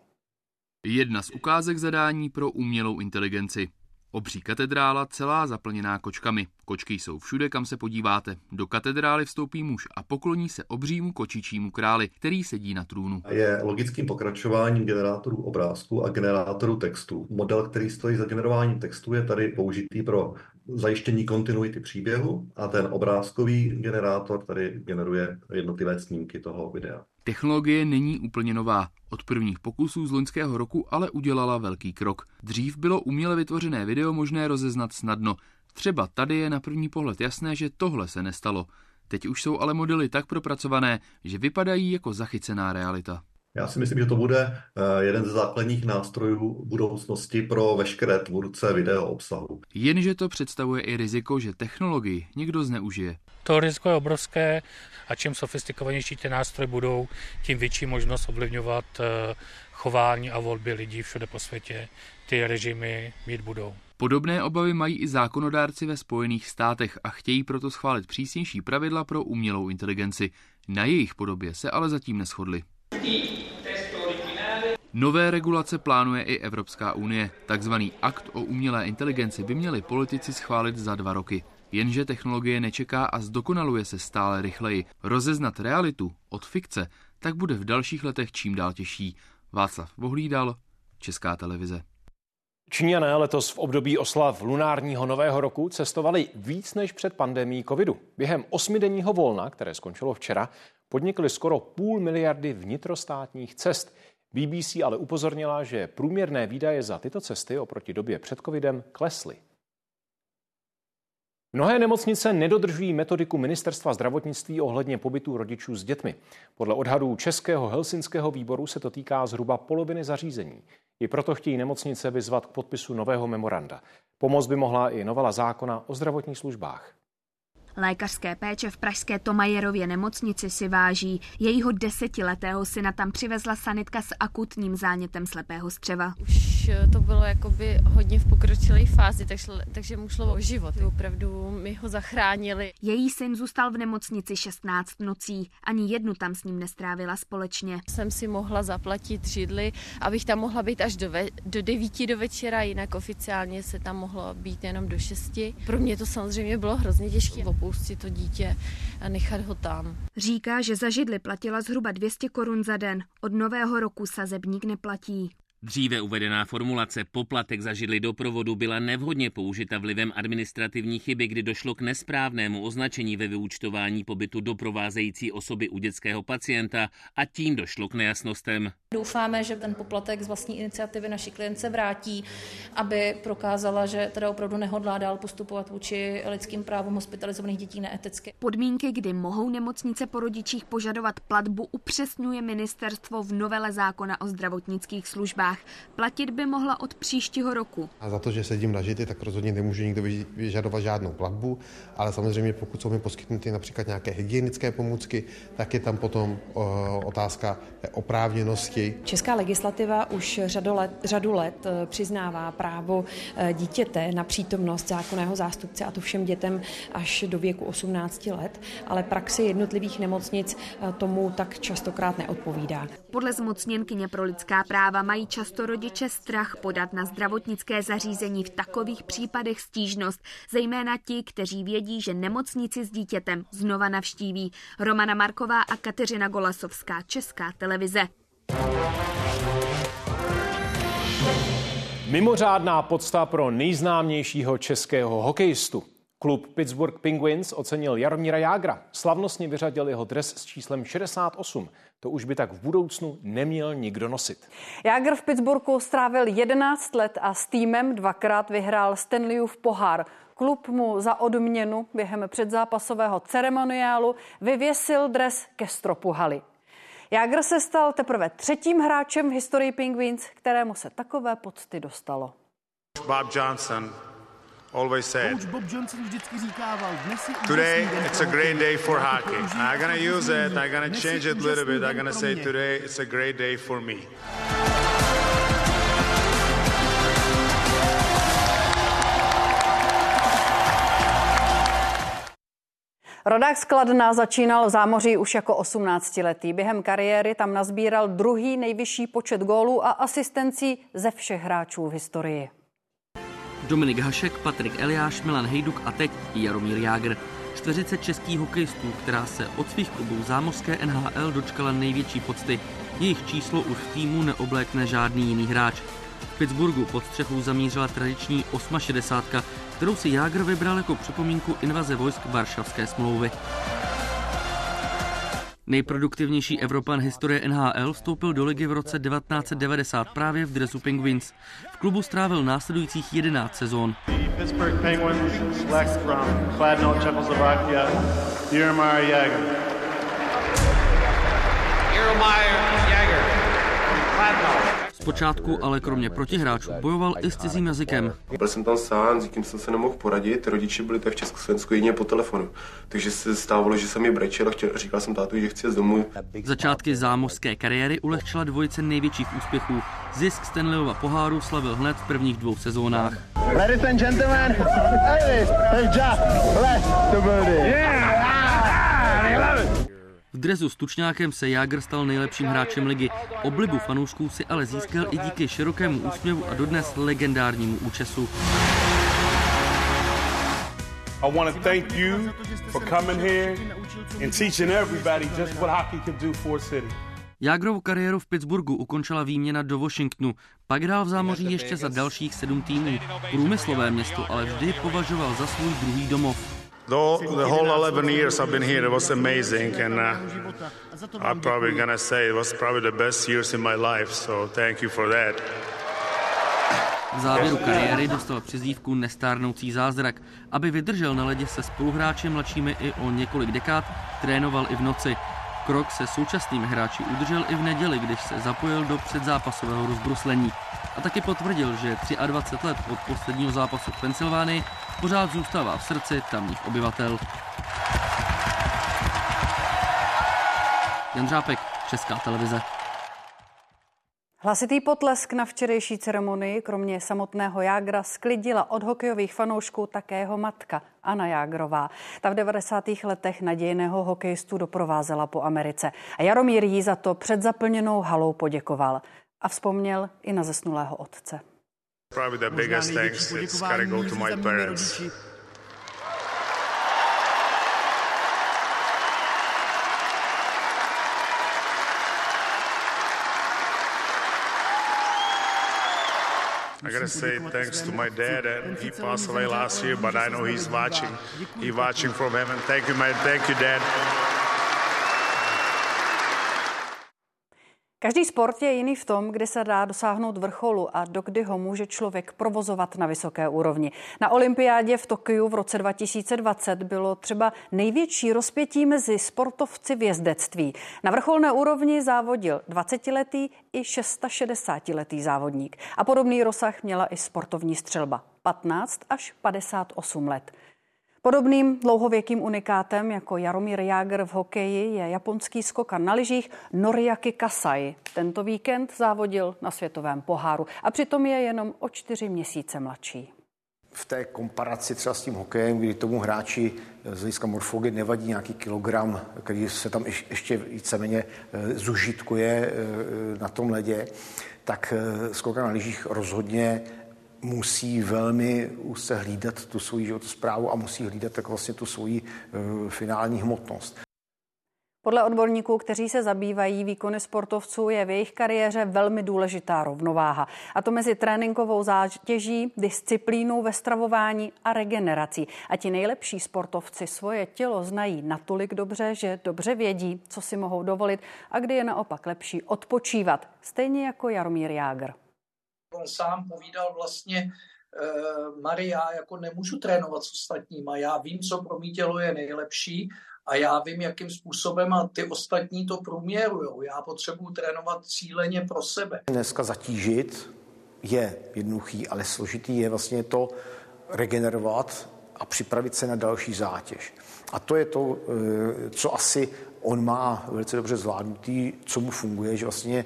[SPEAKER 47] Jedna z ukázek zadání pro umělou inteligenci. Obří katedrála celá zaplněná kočkami. Kočky jsou všude, kam se podíváte. Do katedrály vstoupí muž a pokloní se obřímu kočičímu králi, který sedí na trůnu.
[SPEAKER 48] Je logickým pokračováním generátorů obrázku a generátorů textu. Model, který stojí za generováním textu, je tady použitý pro zajištění kontinuity příběhu a ten obrázkový generátor tady generuje jednotlivé snímky toho videa.
[SPEAKER 47] Technologie není úplně nová. Od prvních pokusů z loňského roku ale udělala velký krok. Dřív bylo uměle vytvořené video možné rozeznat snadno. Třeba tady je na první pohled jasné, že tohle se nestalo. Teď už jsou ale modely tak propracované, že vypadají jako zachycená realita.
[SPEAKER 48] Já si myslím, že to bude eh, jeden ze základních nástrojů budoucnosti pro veškeré tvůrce video obsahu.
[SPEAKER 47] Jenže to představuje i riziko, že technologii někdo zneužije.
[SPEAKER 49] To riziko je obrovské a čím sofistikovanější ty nástroje budou, tím větší možnost ovlivňovat eh, chování a volby lidí všude po světě ty režimy mít budou.
[SPEAKER 47] Podobné obavy mají i zákonodárci ve Spojených státech a chtějí proto schválit přísnější pravidla pro umělou inteligenci. Na jejich podobě se ale zatím neschodli. Nové regulace plánuje i Evropská unie. Takzvaný akt o umělé inteligenci by měli politici schválit za dva roky. Jenže technologie nečeká a zdokonaluje se stále rychleji. Rozeznat realitu od fikce tak bude v dalších letech čím dál těžší. Václav Vohlídal, Česká televize.
[SPEAKER 1] Číňané letos v období oslav lunárního nového roku cestovali víc než před pandemí covidu. Během osmidenního volna, které skončilo včera, podnikli skoro půl miliardy vnitrostátních cest. BBC ale upozornila, že průměrné výdaje za tyto cesty oproti době před covidem klesly. Mnohé nemocnice nedodržují metodiku ministerstva zdravotnictví ohledně pobytu rodičů s dětmi. Podle odhadů Českého helsinského výboru se to týká zhruba poloviny zařízení. I proto chtějí nemocnice vyzvat k podpisu nového memoranda. Pomoc by mohla i novela zákona o zdravotních službách.
[SPEAKER 50] Lékařské péče v pražské Tomajerově nemocnici si váží. Jejího desetiletého syna tam přivezla sanitka s akutním zánětem slepého střeva.
[SPEAKER 51] Už to bylo jakoby hodně v pokročilé fázi, takže, takže mu šlo o život. Opravdu mi ho zachránili.
[SPEAKER 50] Její syn zůstal v nemocnici 16 nocí. Ani jednu tam s ním nestrávila společně.
[SPEAKER 51] Jsem si mohla zaplatit židli, abych tam mohla být až do, ve, do 9 do večera, jinak oficiálně se tam mohlo být jenom do 6. Pro mě to samozřejmě bylo hrozně těžké opustit to dítě a nechat ho tam.
[SPEAKER 50] Říká, že za židli platila zhruba 200 korun za den. Od nového roku sazebník neplatí.
[SPEAKER 47] Dříve uvedená formulace poplatek za židli doprovodu byla nevhodně použita vlivem administrativní chyby, kdy došlo k nesprávnému označení ve vyúčtování pobytu doprovázející osoby u dětského pacienta a tím došlo k nejasnostem.
[SPEAKER 52] Doufáme, že ten poplatek z vlastní iniciativy naší klientce vrátí, aby prokázala, že teda opravdu nehodlá dál postupovat vůči lidským právům hospitalizovaných dětí neeticky.
[SPEAKER 50] Podmínky, kdy mohou nemocnice po rodičích požadovat platbu, upřesňuje ministerstvo v novele zákona o zdravotnických službách. Platit by mohla od příštího roku.
[SPEAKER 53] A za to, že sedím na žity, tak rozhodně nemůže nikdo vyžadovat žádnou platbu, ale samozřejmě pokud jsou mi poskytnuty například nějaké hygienické pomůcky, tak je tam potom otázka oprávněnosti
[SPEAKER 54] Česká legislativa už řadu let, řadu let přiznává právě
[SPEAKER 55] právo eh, dítěte na přítomnost zákonného zástupce a to všem dětem až do věku 18 let, ale praxe jednotlivých nemocnic eh, tomu tak častokrát neodpovídá.
[SPEAKER 50] Podle zmocněnkyně pro lidská práva mají často rodiče strach podat na zdravotnické zařízení v takových případech stížnost, zejména ti, kteří vědí, že nemocnici s dítětem znova navštíví. Romana Marková a Kateřina Golasovská, Česká televize.
[SPEAKER 1] Mimořádná podsta pro nejznámějšího českého hokejistu. Klub Pittsburgh Penguins ocenil Jaromíra Jágra. Slavnostně vyřadil jeho dres s číslem 68. To už by tak v budoucnu neměl nikdo nosit.
[SPEAKER 2] Jágr v Pittsburghu strávil 11 let a s týmem dvakrát vyhrál Stanleyův pohár. Klub mu za odměnu během předzápasového ceremoniálu vyvěsil dres ke stropu haly. Jágr se stal teprve třetím hráčem v historii Penguins, kterému se takové pocty dostalo.
[SPEAKER 56] Bob Johnson always said,
[SPEAKER 57] Coach Bob Johnson vždycky říkával, dnes je
[SPEAKER 56] today it's a great day for hockey. I'm gonna use it, I'm gonna change it a little bit, I'm gonna say today it's a great day for me.
[SPEAKER 2] Rodák Skladna začínal v zámoří už jako 18-letý. Během kariéry tam nazbíral druhý nejvyšší počet gólů a asistencí ze všech hráčů v historii.
[SPEAKER 42] Dominik Hašek, Patrik Eliáš, Milan Hejduk a teď Jaromír Jágr. 40 českých hokejistů, která se od svých klubů zámořské NHL dočkala největší pocty. Jejich číslo už v týmu neoblékne žádný jiný hráč. V Pittsburghu pod střechou zamířila tradiční 68, kterou si Jágr vybral jako připomínku invaze vojsk Varšavské smlouvy. Nejproduktivnější Evropan historie NHL vstoupil do ligy v roce 1990 právě v dresu Penguins. V klubu strávil následujících 11 sezón.
[SPEAKER 56] Kladno,
[SPEAKER 42] Zpočátku ale kromě protihráčů bojoval i s cizím jazykem.
[SPEAKER 58] Byl jsem tam sám, s nikým jsem se nemohl poradit, rodiče byli tady v Československu jedině po telefonu. Takže se stávalo, že jsem mi brečel a chtěl, říkal jsem tátu, že chci domů.
[SPEAKER 42] Začátky zámořské kariéry ulehčila dvojice největších úspěchů. Zisk Stanleyova poháru slavil hned v prvních dvou sezónách.
[SPEAKER 56] Ladies and gentlemen, Elvis the building. Yeah!
[SPEAKER 42] V drezu s tučňákem se Jágr stal nejlepším hráčem ligy. Oblibu fanoušků si ale získal i díky širokému úsměvu a dodnes legendárnímu účesu.
[SPEAKER 56] I want to thank you for coming here and teaching everybody just what hockey can do for a city.
[SPEAKER 42] Jágrovu kariéru v Pittsburghu ukončila výměna do Washingtonu. Pak hrál v zámoří ještě za dalších sedm týmů. Průmyslové město ale vždy považoval za svůj druhý domov.
[SPEAKER 56] The, the whole 11 years I've been here, it was amazing, and uh, I'm probably gonna say it was probably the best years in my life. So thank you for that.
[SPEAKER 42] V závěru kariéry dostal přezdívku Nestárnoucí zázrak. Aby vydržel na ledě se spoluhráči mladšími i o několik dekád, trénoval i v noci. Krok se současnými hráči udržel i v neděli, když se zapojil do předzápasového rozbruslení. A taky potvrdil, že 23 let od posledního zápasu v Pensylvánii pořád zůstává v srdci tamních obyvatel. Jan Řápek, Česká televize.
[SPEAKER 2] Hlasitý potlesk na včerejší ceremonii, kromě samotného Jágra, sklidila od hokejových fanoušků také jeho matka, Anna Jágrová. Ta v 90. letech nadějného hokejistu doprovázela po Americe. A Jaromír jí za to před zaplněnou halou poděkoval. A vzpomněl i na zesnulého otce.
[SPEAKER 56] Probably the biggest thanks. It's got to go to my parents. I gotta say thanks to my dad, and he passed away last year, but I know he's watching. He's watching from heaven. Thank you, my, thank you, dad.
[SPEAKER 2] Každý sport je jiný v tom, kdy se dá dosáhnout vrcholu a dokdy ho může člověk provozovat na vysoké úrovni. Na olympiádě v Tokiu v roce 2020 bylo třeba největší rozpětí mezi sportovci v jezdectví. Na vrcholné úrovni závodil 20-letý i 660-letý závodník. A podobný rozsah měla i sportovní střelba 15 až 58 let. Podobným dlouhověkým unikátem jako Jaromír Jágr v hokeji je japonský skokan na lyžích Noriaki Kasai. Tento víkend závodil na světovém poháru a přitom je jenom o čtyři měsíce mladší
[SPEAKER 59] v té komparaci třeba s tím hokejem, kdy tomu hráči z hlediska morfologie nevadí nějaký kilogram, který se tam ještě víceméně eh, zužitkuje eh, na tom ledě, tak eh, skokan na lyžích rozhodně musí velmi se hlídat tu svoji životosprávu a musí hlídat tak vlastně tu svoji finální hmotnost.
[SPEAKER 2] Podle odborníků, kteří se zabývají výkony sportovců, je v jejich kariéře velmi důležitá rovnováha. A to mezi tréninkovou zátěží, disciplínou ve stravování a regenerací. A ti nejlepší sportovci svoje tělo znají natolik dobře, že dobře vědí, co si mohou dovolit a kdy je naopak lepší odpočívat. Stejně jako Jaromír Jágr.
[SPEAKER 60] On sám povídal vlastně, eh, Maria, jako nemůžu trénovat s ostatníma, já vím, co pro mý tělo je nejlepší a já vím, jakým způsobem a ty ostatní to průměrujou. Já potřebuji trénovat cíleně pro sebe.
[SPEAKER 59] Dneska zatížit je jednoduchý, ale složitý je vlastně to regenerovat a připravit se na další zátěž. A to je to, eh, co asi on má velice dobře zvládnutý, co mu funguje, že vlastně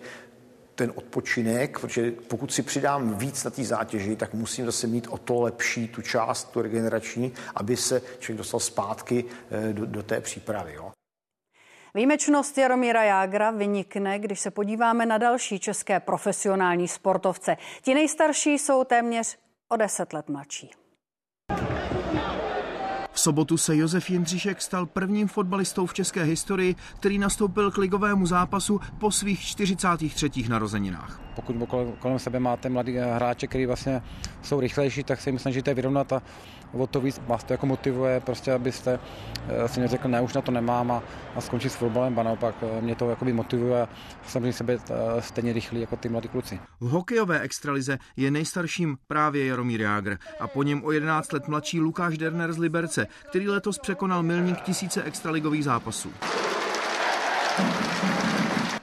[SPEAKER 59] ten odpočinek, protože pokud si přidám víc na té zátěži, tak musím zase mít o to lepší tu část, tu regenerační, aby se člověk dostal zpátky eh, do, do té přípravy. Jo.
[SPEAKER 2] Výjimečnost Jaromíra Jágra vynikne, když se podíváme na další české profesionální sportovce. Ti nejstarší jsou téměř o deset let mladší.
[SPEAKER 61] V sobotu se Josef Jindřišek stal prvním fotbalistou v české historii, který nastoupil k ligovému zápasu po svých 43. narozeninách.
[SPEAKER 62] Pokud kolem sebe máte mladý hráče, který vlastně jsou rychlejší, tak se jim snažíte vyrovnat a o to víc vás to jako motivuje, prostě abyste eh, si neřekl, ne, už na to nemám a, a skončit s fotbalem, a naopak eh, mě to jakoby motivuje a samozřejmě sebe eh, stejně rychlý jako ty mladí kluci.
[SPEAKER 61] V hokejové extralize je nejstarším právě Jaromír Jágr a po něm o 11 let mladší Lukáš Derner z Liberce, který letos překonal milník tisíce extraligových zápasů.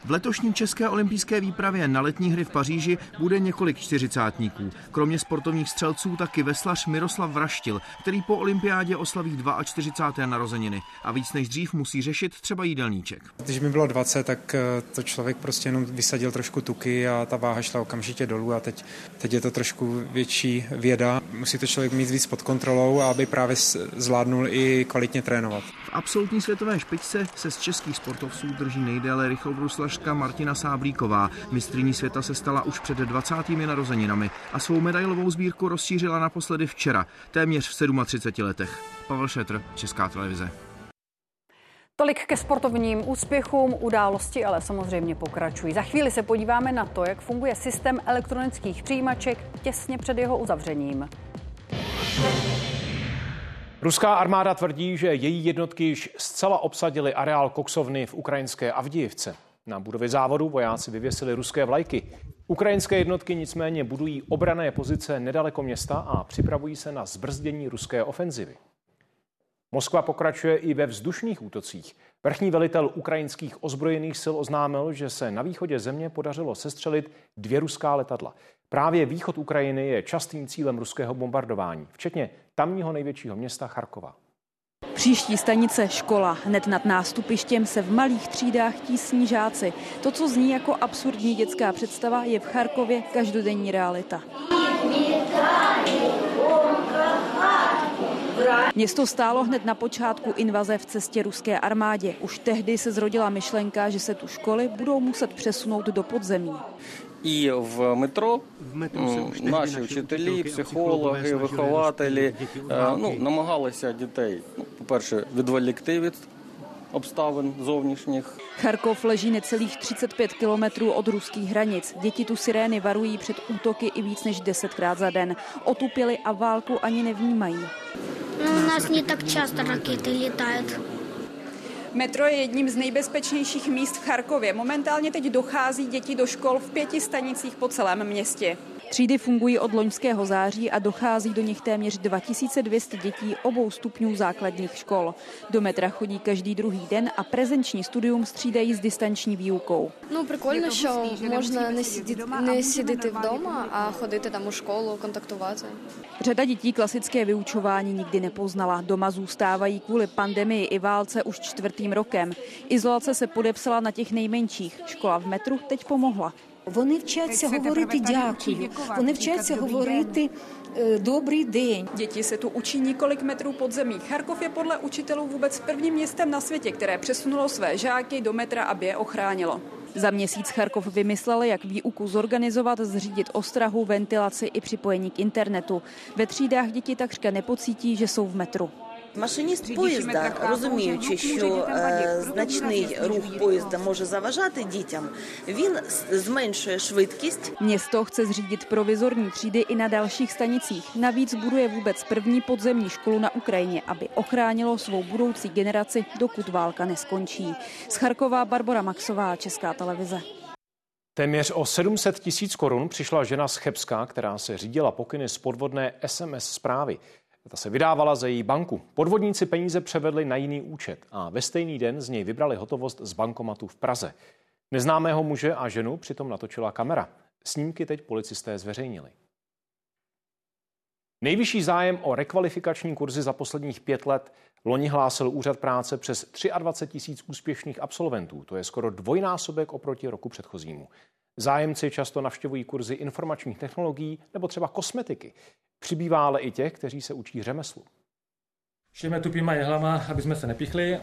[SPEAKER 61] V letošní české olympijské výpravě na letní hry v Paříži bude několik čtyřicátníků. Kromě sportovních střelců taky veslař Miroslav Vraštil, který po olympiádě oslaví 42. narozeniny a víc než dřív musí řešit třeba jídelníček.
[SPEAKER 62] Když mi bylo 20, tak eh, to člověk prostě jenom vysadil trošku tuky a ta váha šla okamžitě dolů a teď, teď je to trošku větší věda. Musí to člověk mít víc pod kontrolou, aby právě zvládnul i kvalitně trénovat.
[SPEAKER 61] Absolutní světové špičce se z českých sportovců drží nejdéle rychlobruslařka Martina Sáblíková. Mistriní světa se stala už před 20. narozeninami a svou medailovou sbírku rozšířila naposledy včera, téměř v 37 letech. Pavel Šetr, Česká televize.
[SPEAKER 2] Tolik ke sportovním úspěchům, události ale samozřejmě pokračují. Za chvíli se podíváme na to, jak funguje systém elektronických přijímaček těsně před jeho uzavřením.
[SPEAKER 1] Ruská armáda tvrdí, že její jednotky již zcela obsadily areál koksovny v ukrajinské Avdijivce. Na budově závodu vojáci vyvěsili ruské vlajky. Ukrajinské jednotky nicméně budují obrané pozice nedaleko města a připravují se na zbrzdění ruské ofenzivy. Moskva pokračuje i ve vzdušných útocích. Vrchní velitel ukrajinských ozbrojených sil oznámil, že se na východě země podařilo sestřelit dvě ruská letadla. Právě východ Ukrajiny je častým cílem ruského bombardování, včetně tamního největšího města Charkova.
[SPEAKER 63] Příští stanice škola. Hned nad nástupištěm se v malých třídách tísní žáci. To, co zní jako absurdní dětská představa, je v Charkově každodenní realita. Město stálo hned na počátku invaze v cestě ruské armádě. Už tehdy se zrodila myšlenka, že se tu školy budou muset přesunout do podzemí.
[SPEAKER 64] І в метро наші вчителі, психологи, вихователі ну, намагалися дітей, ну, по-перше, відволікти від obstavin zovnějších.
[SPEAKER 63] Charkov leží necelých 35 kilometrů od ruských hranic. Děti tu sirény varují před útoky i víc než desetkrát za den. Otupili a válku ani nevnímají.
[SPEAKER 65] U nás не tak často rakety letají.
[SPEAKER 63] Metro je jedním z nejbezpečnějších míst v Charkově. Momentálně teď dochází děti do škol v pěti stanicích po celém městě. Třídy fungují od loňského září a dochází do nich téměř 2200 dětí obou stupňů základních škol. Do metra chodí každý druhý den a prezenční studium střídají s distanční výukou.
[SPEAKER 66] No, прикольно, що можна не сидіти, не сидіти вдома, а ходити там у школу, контактувати.
[SPEAKER 63] Řada dětí klasické vyučování nikdy nepoznala. Doma zůstávají kvůli pandemii i válce už čtvrtým rokem. Izolace se podepsala na těch nejmenších. Škola v metru teď pomohla.
[SPEAKER 67] Вони вчаться говорити дякую. Вони вчаться говорити dobrý den.
[SPEAKER 63] Děti se tu učí několik metrů pod zemí. Charkov je podle učitelů vůbec prvním městem na světě, které přesunulo své žáky do metra, aby je ochránilo. Za měsíc Charkov vymyslel, jak výuku zorganizovat, zřídit ostrahu, ventilaci i připojení k internetu. Ve třídách děti takřka nepocítí, že jsou v metru.
[SPEAKER 68] Машиніст поїзда, розуміючи, що е, значний рух поїзда може заважати дітям, він зменшує швидкість.
[SPEAKER 63] Město chce zřídit provizorní třídy i na dalších stanicích. Navíc buduje vůbec první podzemní školu na Ukrajině, aby ochránilo svou budoucí generaci, dokud válka neskončí. Z Charková Barbara Maxová, Česká televize.
[SPEAKER 1] Téměř o 700 tisíc korun přišla žena z Chebska, která se řídila pokyny z podvodné SMS zprávy. Ta se vydávala za její banku. Podvodníci peníze převedli na jiný účet a ve stejný den z něj vybrali hotovost z bankomatu v Praze. Neznámého muže a ženu přitom natočila kamera. Snímky teď policisté zveřejnili. Nejvyšší zájem o rekvalifikační kurzy za posledních pět let loni hlásil úřad práce přes 23 tisíc úspěšných absolventů. To je skoro dvojnásobek oproti roku předchozímu. Zájemci často navštěvují kurzy informačních technologií nebo třeba kosmetiky. Přibývá ale i těch, kteří se učí řemeslu.
[SPEAKER 69] Šijeme tupýma jehlama, aby jsme se nepichli.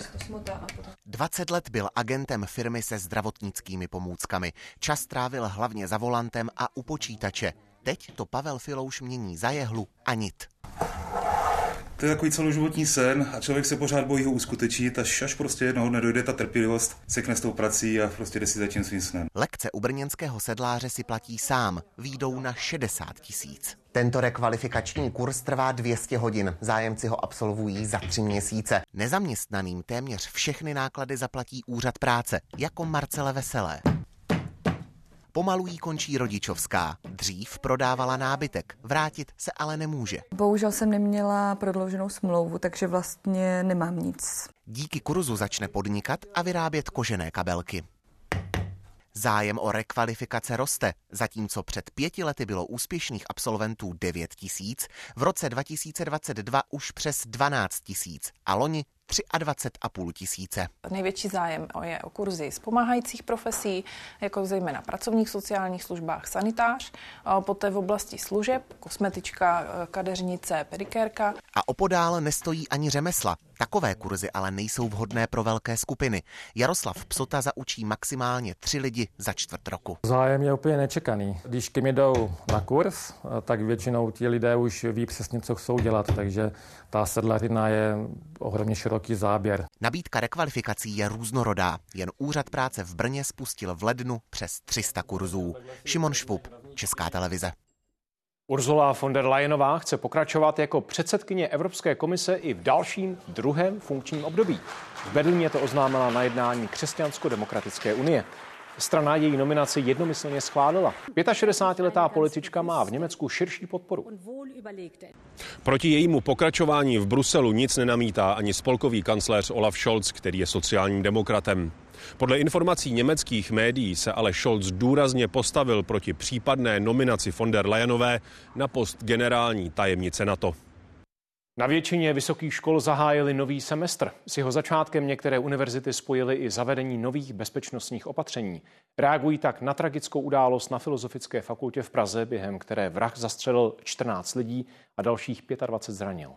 [SPEAKER 70] 20 let byl agentem firmy se zdravotnickými pomůckami. Čas trávil hlavně za volantem a u počítače. Teď to Pavel Filouš mění za jehlu a nit.
[SPEAKER 71] To je takový celoživotní sen a člověk se pořád bojí ho uskutečnit, až, až prostě jednoho dne dojde ta trpělivost, sekne s tou prací a prostě jde si za tím svým snem.
[SPEAKER 70] Lekce u brněnského sedláře si platí sám, výjdou na 60 tisíc. Tento rekvalifikační kurz trvá 200 hodin. Zájemci ho absolvují za tři měsíce. Nezaměstnaným téměř všechny náklady zaplatí úřad práce, jako Marcele Veselé. Pomalu jí končí rodičovská. Dřív prodávala nábytek, vrátit se ale nemůže.
[SPEAKER 72] Bohužel jsem neměla prodlouženou smlouvu, takže vlastně nemám nic.
[SPEAKER 70] Díky kurzu začne podnikat a vyrábět kožené kabelky. Zájem o rekvalifikace roste, zatímco před pěti lety bylo úspěšných absolventů 9 tisíc, v roce 2022 už přes 12 tisíc a loni 23,5 tisíce.
[SPEAKER 73] Největší zájem je o kurzy z pomáhajících profesí, jako zejména pracovních sociálních službách sanitář, poté v oblasti služeb, kosmetička, kadeřnice, pedikérka.
[SPEAKER 70] A opodál nestojí ani řemesla. Takové kurzy ale nejsou vhodné pro velké skupiny. Jaroslav Psota zaučí maximálně tři lidi za čtvrt roku.
[SPEAKER 69] Zájem je úplně nečekaný. Když ke mě jdou na kurz, tak většinou ti lidé už ví přesně, co chcou dělat, takže ta sedlarina je ohromně široký záběr.
[SPEAKER 70] Nabídka rekvalifikací je různorodá. Jen úřad práce v Brně spustil v lednu přes 300 kurzů. Šimon Švup, Česká televize.
[SPEAKER 1] Ursula von der Leyenová chce pokračovat jako předsedkyně Evropské komise i v dalším druhém funkčním období. V Berlíně to oznámila na jednání Křesťansko-demokratické unie. Strana její nominaci jednomyslně schválila. 65-letá politička má v Německu širší podporu.
[SPEAKER 74] Proti jejímu pokračování v Bruselu nic nenamítá ani spolkový kancléř Olaf Scholz, který je sociálním demokratem. Podle informací německých médií se ale Scholz důrazně postavil proti případné nominaci von der Leyenové na post generální tajemnice NATO.
[SPEAKER 1] Na většině vysokých škol zahájili nový semestr. S jeho začátkem některé univerzity spojily i zavedení nových bezpečnostních opatření. Reagují tak na tragickou událost na Filozofické fakultě v Praze, během které vrah zastřelil 14 lidí a dalších 25 zranil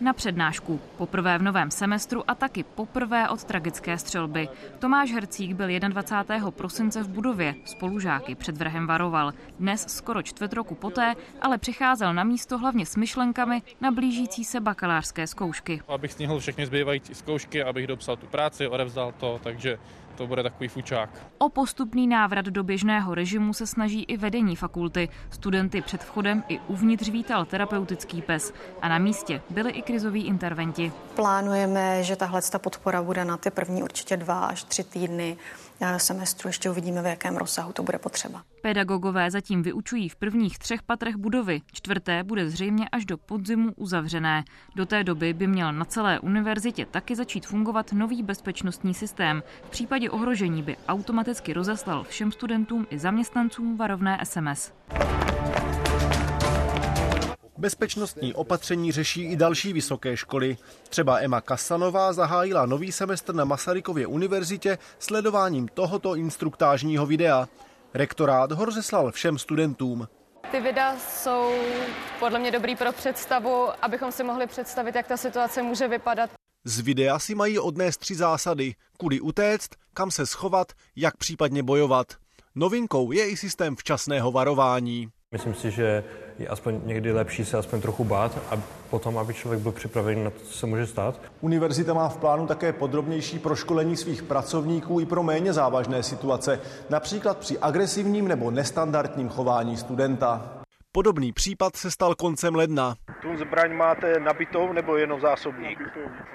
[SPEAKER 54] na přednášku. Poprvé v novém semestru a taky poprvé od tragické střelby. Tomáš Hercík byl 21. prosince v budově. Spolužáky před vrahem varoval. Dnes, skoro čtvrt roku poté, ale přicházel na místo hlavně s myšlenkami na blížící se bakalářské zkoušky.
[SPEAKER 75] Abych snihl všechny zbývající zkoušky, abych dopsal tu práci, odevzdal to, takže
[SPEAKER 76] to bude takový fučák.
[SPEAKER 54] O postupný návrat do běžného režimu se snaží i vedení fakulty. Studenty před vchodem i uvnitř vítal terapeutický pes a na místě byli i krizoví interventi.
[SPEAKER 77] Plánujeme, že tahle podpora bude na ty první určitě dva až tři týdny semestru. Ještě uvidíme, v jakém rozsahu to bude potřeba.
[SPEAKER 54] Pedagogové zatím vyučují v prvních třech patrech budovy. Čtvrté bude zřejmě až do podzimu uzavřené. Do té doby by měl na celé univerzitě taky začít fungovat nový bezpečnostní systém. V případě ohrožení by automaticky rozeslal všem studentům i zaměstnancům varovné SMS.
[SPEAKER 78] Bezpečnostní opatření řeší i další vysoké školy. Třeba Emma Kasanová zahájila nový semestr na Masarykově univerzitě sledováním tohoto instruktážního videa. Rektorát ho rozeslal všem studentům.
[SPEAKER 79] Ty videa jsou podle mě dobrý pro představu, abychom si mohli představit, jak ta situace může vypadat.
[SPEAKER 78] Z videa si mají odnést tři zásady. Kudy utéct, kam se schovat, jak případně bojovat. Novinkou je i systém včasného varování.
[SPEAKER 80] Myslím si, že je aspoň někdy lepší se aspoň trochu bát a potom, aby člověk byl připravený na to, co se může stát.
[SPEAKER 78] Univerzita má v plánu také podrobnější proškolení svých pracovníků i pro méně závažné situace, například při agresivním nebo nestandardním chování studenta. Podobný případ se stal koncem ledna.
[SPEAKER 81] Tu zbraň máte nabitou nebo jenom zásobník?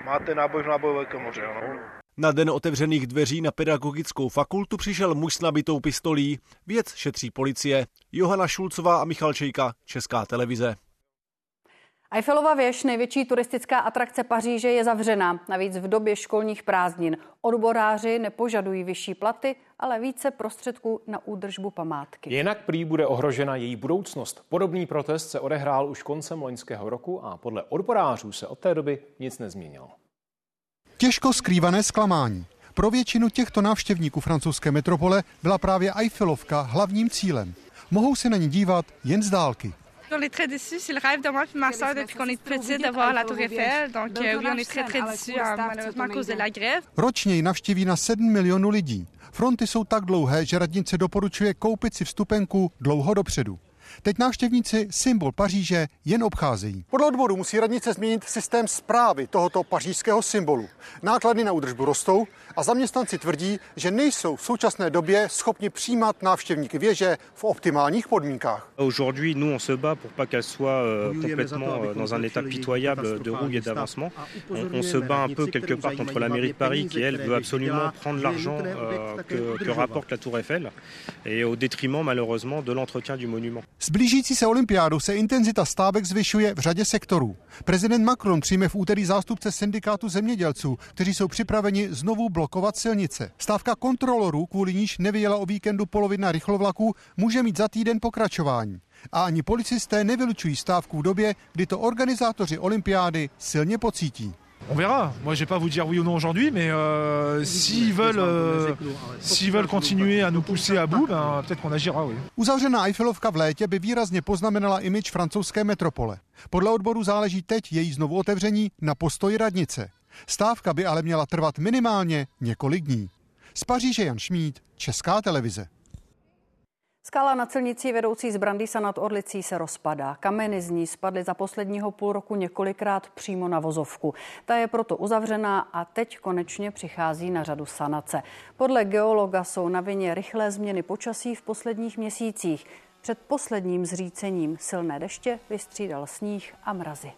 [SPEAKER 81] Máte náboj v nábojové komoře, ano?
[SPEAKER 78] Na den otevřených dveří na pedagogickou fakultu přišel muž s nabitou pistolí. Věc šetří policie. Johana Šulcová a Michal Čejka, Česká televize.
[SPEAKER 2] Eiffelova věž, největší turistická atrakce Paříže, je zavřená. Navíc v době školních prázdnin. Odboráři nepožadují vyšší platy, ale více prostředků na údržbu památky.
[SPEAKER 1] Jinak prý bude ohrožena její budoucnost. Podobný protest se odehrál už koncem loňského roku a podle odborářů se od té doby nic nezměnilo.
[SPEAKER 82] Těžko skrývané zklamání. Pro většinu těchto návštěvníků francouzské metropole byla právě Eiffelovka hlavním cílem. Mohou se na ní dívat jen z dálky.
[SPEAKER 83] On est très déçus, c'est le rêve de moi et ma soeur depuis qu'on est petit d'avoir la Tour Eiffel. Donc oui, on est très très déçus malheureusement à cause de la grève.
[SPEAKER 82] Ročně ji navštíví na 7 milionů lidí. Fronty jsou tak dlouhé, že radnice doporučuje koupit si vstupenku dlouho dopředu. Teď návštěvníci symbol Paříže jen obcházejí. Podle odboru musí radnice změnit systém zprávy tohoto pařížského symbolu. Náklady na údržbu rostou a zaměstnanci tvrdí, že nejsou v současné době schopni přijímat návštěvníky věže v optimálních podmínkách.
[SPEAKER 84] Aujourd'hui, nous on se bat pour pas qu'elle soit euh, complètement euh, dans un état pitoyable de rouille et d'avancement. On, on se bat un peu quelque part contre la mairie de Paris qui elle veut absolument prendre l'argent euh, que, que rapporte la Tour Eiffel et au détriment malheureusement de l'entretien du monument.
[SPEAKER 82] S blížící se olympiádou se intenzita stávek zvyšuje v řadě sektorů. Prezident Macron přijme v úterý zástupce syndikátu zemědělců, kteří jsou připraveni znovu blokovat silnice. Stávka kontrolorů, kvůli níž nevyjela o víkendu polovina rychlovlaků, může mít za týden pokračování. A ani policisté nevylučují stávku v době, kdy to organizátoři olympiády silně pocítí.
[SPEAKER 85] On verra. Moi, je vais pas vous dire oui ou non aujourd'hui, mais euh, s'ils veulent, euh, s'ils veulent continuer à nous pousser à bout, ben, peut-être qu'on agira, oui.
[SPEAKER 82] Uzavřená Eiffelovka v létě by výrazně poznamenala imič francouzské metropole. Podle odboru záleží teď její znovu otevření na postoji radnice. Stávka by ale měla trvat minimálně několik dní. Z Paříže Jan Šmíd, Česká televize.
[SPEAKER 2] Skala na silnici vedoucí z Brandýsa nad Orlicí se rozpadá. Kameny z ní spadly za posledního půl roku několikrát přímo na vozovku. Ta je proto uzavřená a teď konečně přichází na řadu sanace. Podle geologa jsou na vině rychlé změny počasí v posledních měsících. Před posledním zřícením silné deště vystřídal sníh a mrazy.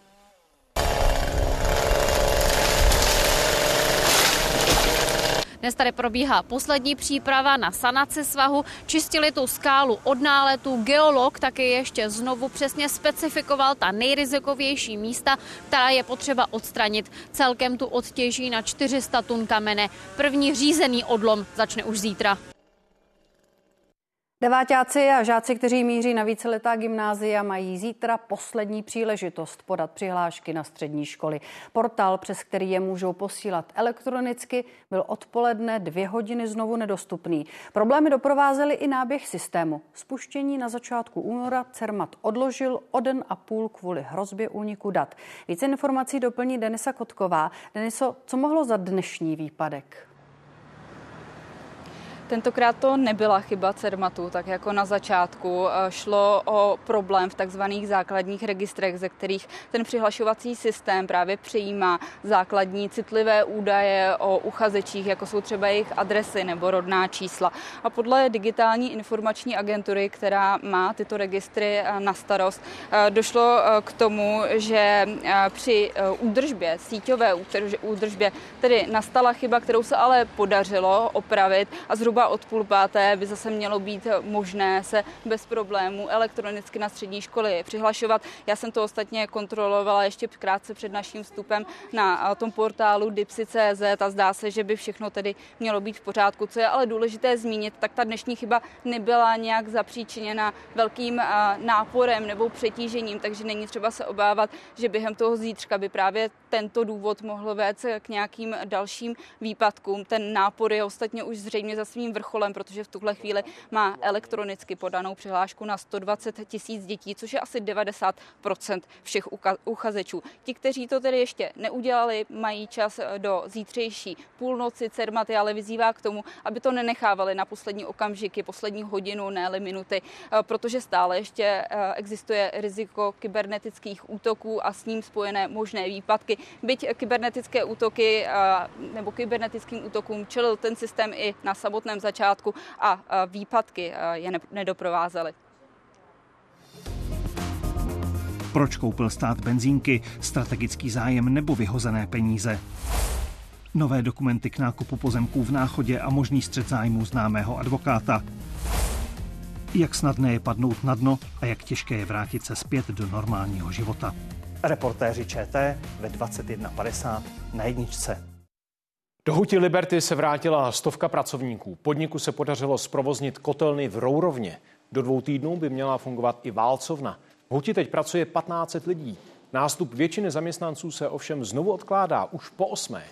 [SPEAKER 75] Dnes tady probíhá poslední příprava na sanaci svahu. Čistili tu skálu od náletu. Geolog taky ještě znovu přesně specifikoval ta nejrizikovější místa, která je potřeba odstranit. Celkem tu odtěží na 400 tun kamene. První řízený odlom začne už zítra.
[SPEAKER 2] Devátáci a žáci, kteří míří na víceletá gymnázia, mají zítra poslední příležitost podat přihlášky na střední školy. Portál, přes který je můžou posílat elektronicky, byl odpoledne dvě hodiny znovu nedostupný. Problémy doprovázely i náběh systému. Spuštění na začátku února Cermat odložil o den a půl kvůli hrozbě úniku dat. Více informací doplní Denisa Kotková. Deniso, co mohlo za dnešní výpadek?
[SPEAKER 76] Tentokrát to nebyla chyba Cermatu, tak jako na začátku. Eh, šlo o problém v takzvaných základních registrech, ze kterých ten přihlašovací systém právě přijímá základní citlivé údaje o uchazečích, jako jsou třeba jejich adresy nebo rodná čísla. A podle digitální informační agentury, která má tyto registry eh, na starost, eh, došlo k tomu, že při údržbě, síťové údržbě, tedy nastala chyba, kterou se ale podařilo opravit a zhruba zhruba od půl páté by zase mělo být možné se bez problémů elektronicky na střední školy přihlašovat. Já jsem to ostatně kontrolovala ještě krátce před naším vstupem na tom portálu dipsy.cz a zdá se, že by všechno tedy mělo být v pořádku. Co je ale důležité zmínit, tak ta dnešní chyba nebyla nějak zapříčiněna velkým náporem nebo přetížením, takže není třeba se obávat, že během toho zítřka by právě tento důvod mohl vést k nějakým dalším výpadkům. Ten nápor je ostatně už zřejmě za svým vrcholem, protože v tuhle chvíli má elektronicky podanou přihlášku na 120 tisíc dětí, což je asi 90% všech uchazečů. Ti, kteří to tedy ještě neudělali, mají čas eh, do zítřejší půlnoci. Cermaty ale vyzývá k tomu, aby to nenechávali na poslední okamžiky, poslední hodinu, ne minuty, eh, protože stále ještě eh, existuje riziko kybernetických útoků a s ním spojené možné výpadky. Byť kybernetické útoky nebo kybernetickým útokům čelil ten systém i na samotném samotném začátku a výpadky je nedoprovázely.
[SPEAKER 86] Proč koupil stát benzínky, strategický zájem nebo vyhozené peníze? Nové dokumenty k nákupu pozemků v Náchodě a možný střed zájmů známého advokáta. Jak snadné je padnout na dno a jak těžké je vrátit se zpět do normálního života.
[SPEAKER 87] Reportéři ČT ve 21.50 na jedničce.
[SPEAKER 1] Do Huti Liberty se vrátila stovka pracovníků. Podniku se podařilo zprovoznit kotelny v Rourovně. Do dvou týdnů by měla fungovat i válcovna. V Huti teď pracuje 15 lidí. Nástup většiny zaměstnanců se ovšem znovu odkládá už po osmé.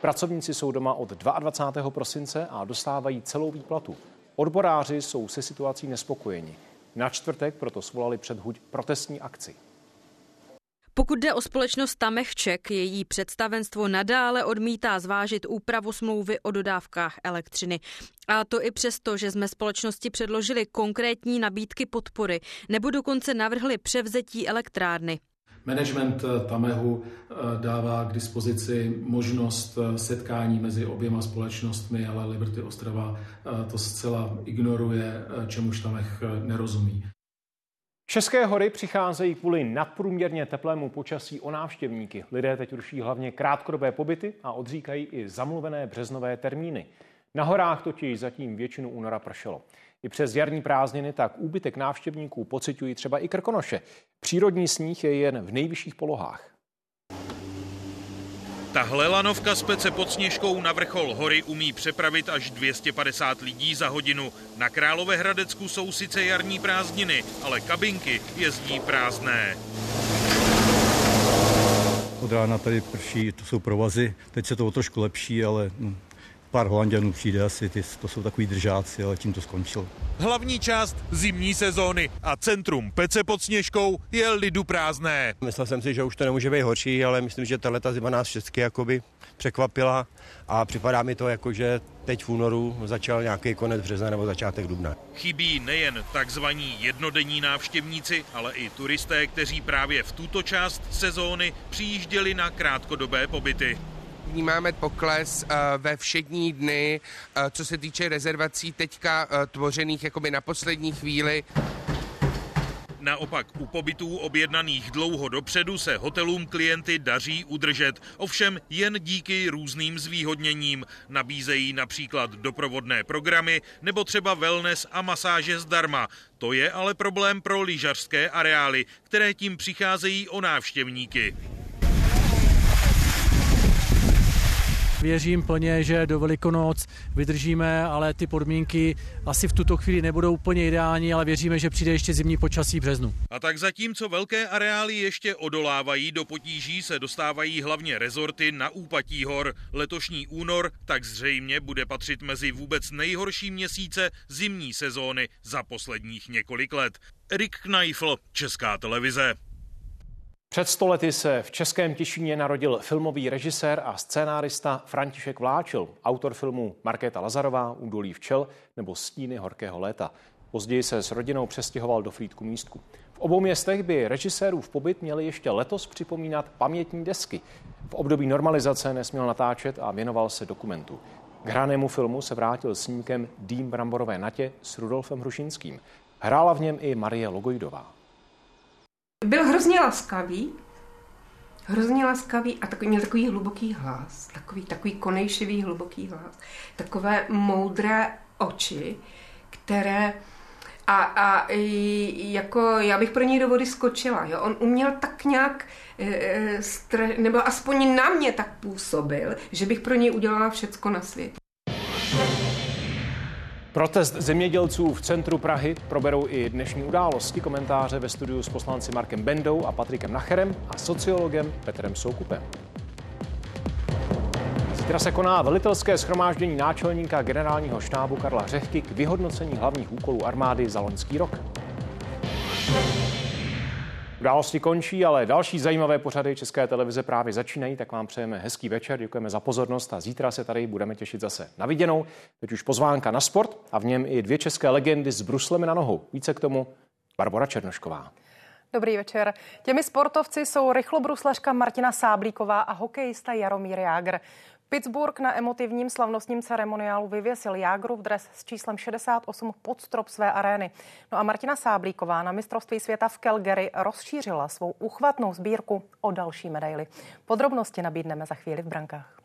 [SPEAKER 1] Pracovníci jsou doma od 22. prosince a dostávají celou výplatu. Odboráři jsou se situací nespokojeni. Na čtvrtek proto svolali před Huť protestní akci.
[SPEAKER 75] Pokud jde o společnost Tamechček, její představenstvo nadále odmítá zvážit úpravu smlouvy o dodávkách elektřiny. A to i přesto, že jsme společnosti předložili konkrétní nabídky podpory nebo dokonce navrhli převzetí elektrárny.
[SPEAKER 88] Management Tamehu eh, dává k dispozici možnost eh, setkání mezi oběma společnostmi, ale Liberty Ostrava eh, to zcela ignoruje, čemuž Tamech nerozumí.
[SPEAKER 1] České hory přicházejí kvůli nadprůměrně teplému počasí o návštěvníky. Lidé teď ruší hlavně krátkodobé pobyty a odříkají i zamluvené březnové termíny. Na horách totiž zatím většinu února pršelo. I přes jarní prázdniny tak úbytek návštěvníků pocitují třeba i Krkonoše. Přírodní sníh je jen v nejvyšších polohách.
[SPEAKER 63] Tahle lanovka s pece pod Sněžkou na vrchol hory umí přepravit až 250 lidí za hodinu. Na Královéhradecku jsou sice jarní prázdniny, ale kabinky jezdí prázdné.
[SPEAKER 89] Od rána tady prší, to jsou provazy, teď se to trošku lepší, ale hm, pár holanděnů přijde asi, ty, to jsou takový držáci, ale tím to skončilo.
[SPEAKER 63] Hlavní část zimní sezóny a centrum Pece pod Sněžkou je lidu prázdné.
[SPEAKER 82] Myslel jsem si, že už to nemůže být horší, ale myslím, že tahle zima nás všechny jakoby překvapila a připadá mi to jako, že teď v únoru začal nějaký konec března nebo začátek dubna.
[SPEAKER 63] Chybí nejen takzvaní jednodenní návštěvníci, ale i turisté, kteří právě v tuto část sezóny přijížděli na krátkodobé pobyty
[SPEAKER 90] vnímáme pokles eh, ve všední dny, eh, co se týče rezervací teďka eh, tvořených jakoby na poslední chvíli.
[SPEAKER 63] Naopak u pobytů objednaných dlouho dopředu se hotelům klienty daří udržet, ovšem jen díky různým zvýhodněním. Nabízejí například doprovodné programy nebo třeba wellness a masáže zdarma. To je ale problém pro lyžařské areály, které tím přicházejí o návštěvníky.
[SPEAKER 91] Věřím plně, že do Velikonoc vydržíme, ale ty podmínky asi v tuto chvíli nebudou úplně ideální, ale věříme, že přijde ještě zimní počasí v březnu.
[SPEAKER 63] A tak zatímco velké areály ještě odolávají, do potíží se dostávají hlavně rezorty na úpatí hor. Letošní únor tak zřejmě bude patřit mezi vůbec nejhorší měsíce zimní sezóny za posledních několik let. Erik Kneifl, Česká televize.
[SPEAKER 1] Před stolety se v Českém Těšíně narodil filmový režisér a scénárista František Vláčil, autor filmů Markéta Lazarová, Údolí včel nebo Stíny horkého léta. Později se s rodinou přestěhoval do Frýdku místku. V obou městech by režisérův pobyt měli ještě letos připomínat pamětní desky. V období normalizace nesměl natáčet a věnoval se dokumentu. K hranému filmu se vrátil snímkem Dým bramborové natě s Rudolfem Hrušinským. Hrála v něm i Marie Logojdová.
[SPEAKER 22] Byl hrozně laskavý, hrozně laskavý a takový, měl takový hluboký hlas, takový, takový konejšivý hluboký hlas, takové moudré oči, které a, a jako já bych pro něj do vody skočila. Jo? On uměl tak nějak, e, nebo aspoň na mě tak působil, že bych pro něj udělala všecko na světě.
[SPEAKER 1] Protest zemědělců v centru Prahy proberou i dnešní události. Komentáře ve studiu s poslanci Markem Bendou a Patrikem Nacherem a sociologem Petrem Soukupem. Zítra se koná velitelské schromáždění náčelníka generálního štábu Karla Řehky k vyhodnocení hlavních úkolů armády za loňský rok. Události končí, ale další zajímavé pořady České televize právě začínají, tak vám přejeme hezký večer, děkujeme za pozornost a zítra se tady budeme těšit zase na viděnou. Teď už pozvánka na sport a v něm i dvě české legendy s bruslemi na nohou. Více k tomu Barbara Černošková.
[SPEAKER 92] Dobrý večer. Těmi sportovci jsou rychlobruslařka Martina Sáblíková a hokejista Jaromír Jágr. Pittsburgh na emotivním slavnostním ceremoniálu vyvěsil Jágrův dres s číslem 68 pod strop své arény. No a Martina Sáblíková na mistrovství světa v Calgary rozšířila svou uchvatnou sbírku o další medaily. Podrobnosti nabídneme za chvíli v brankách.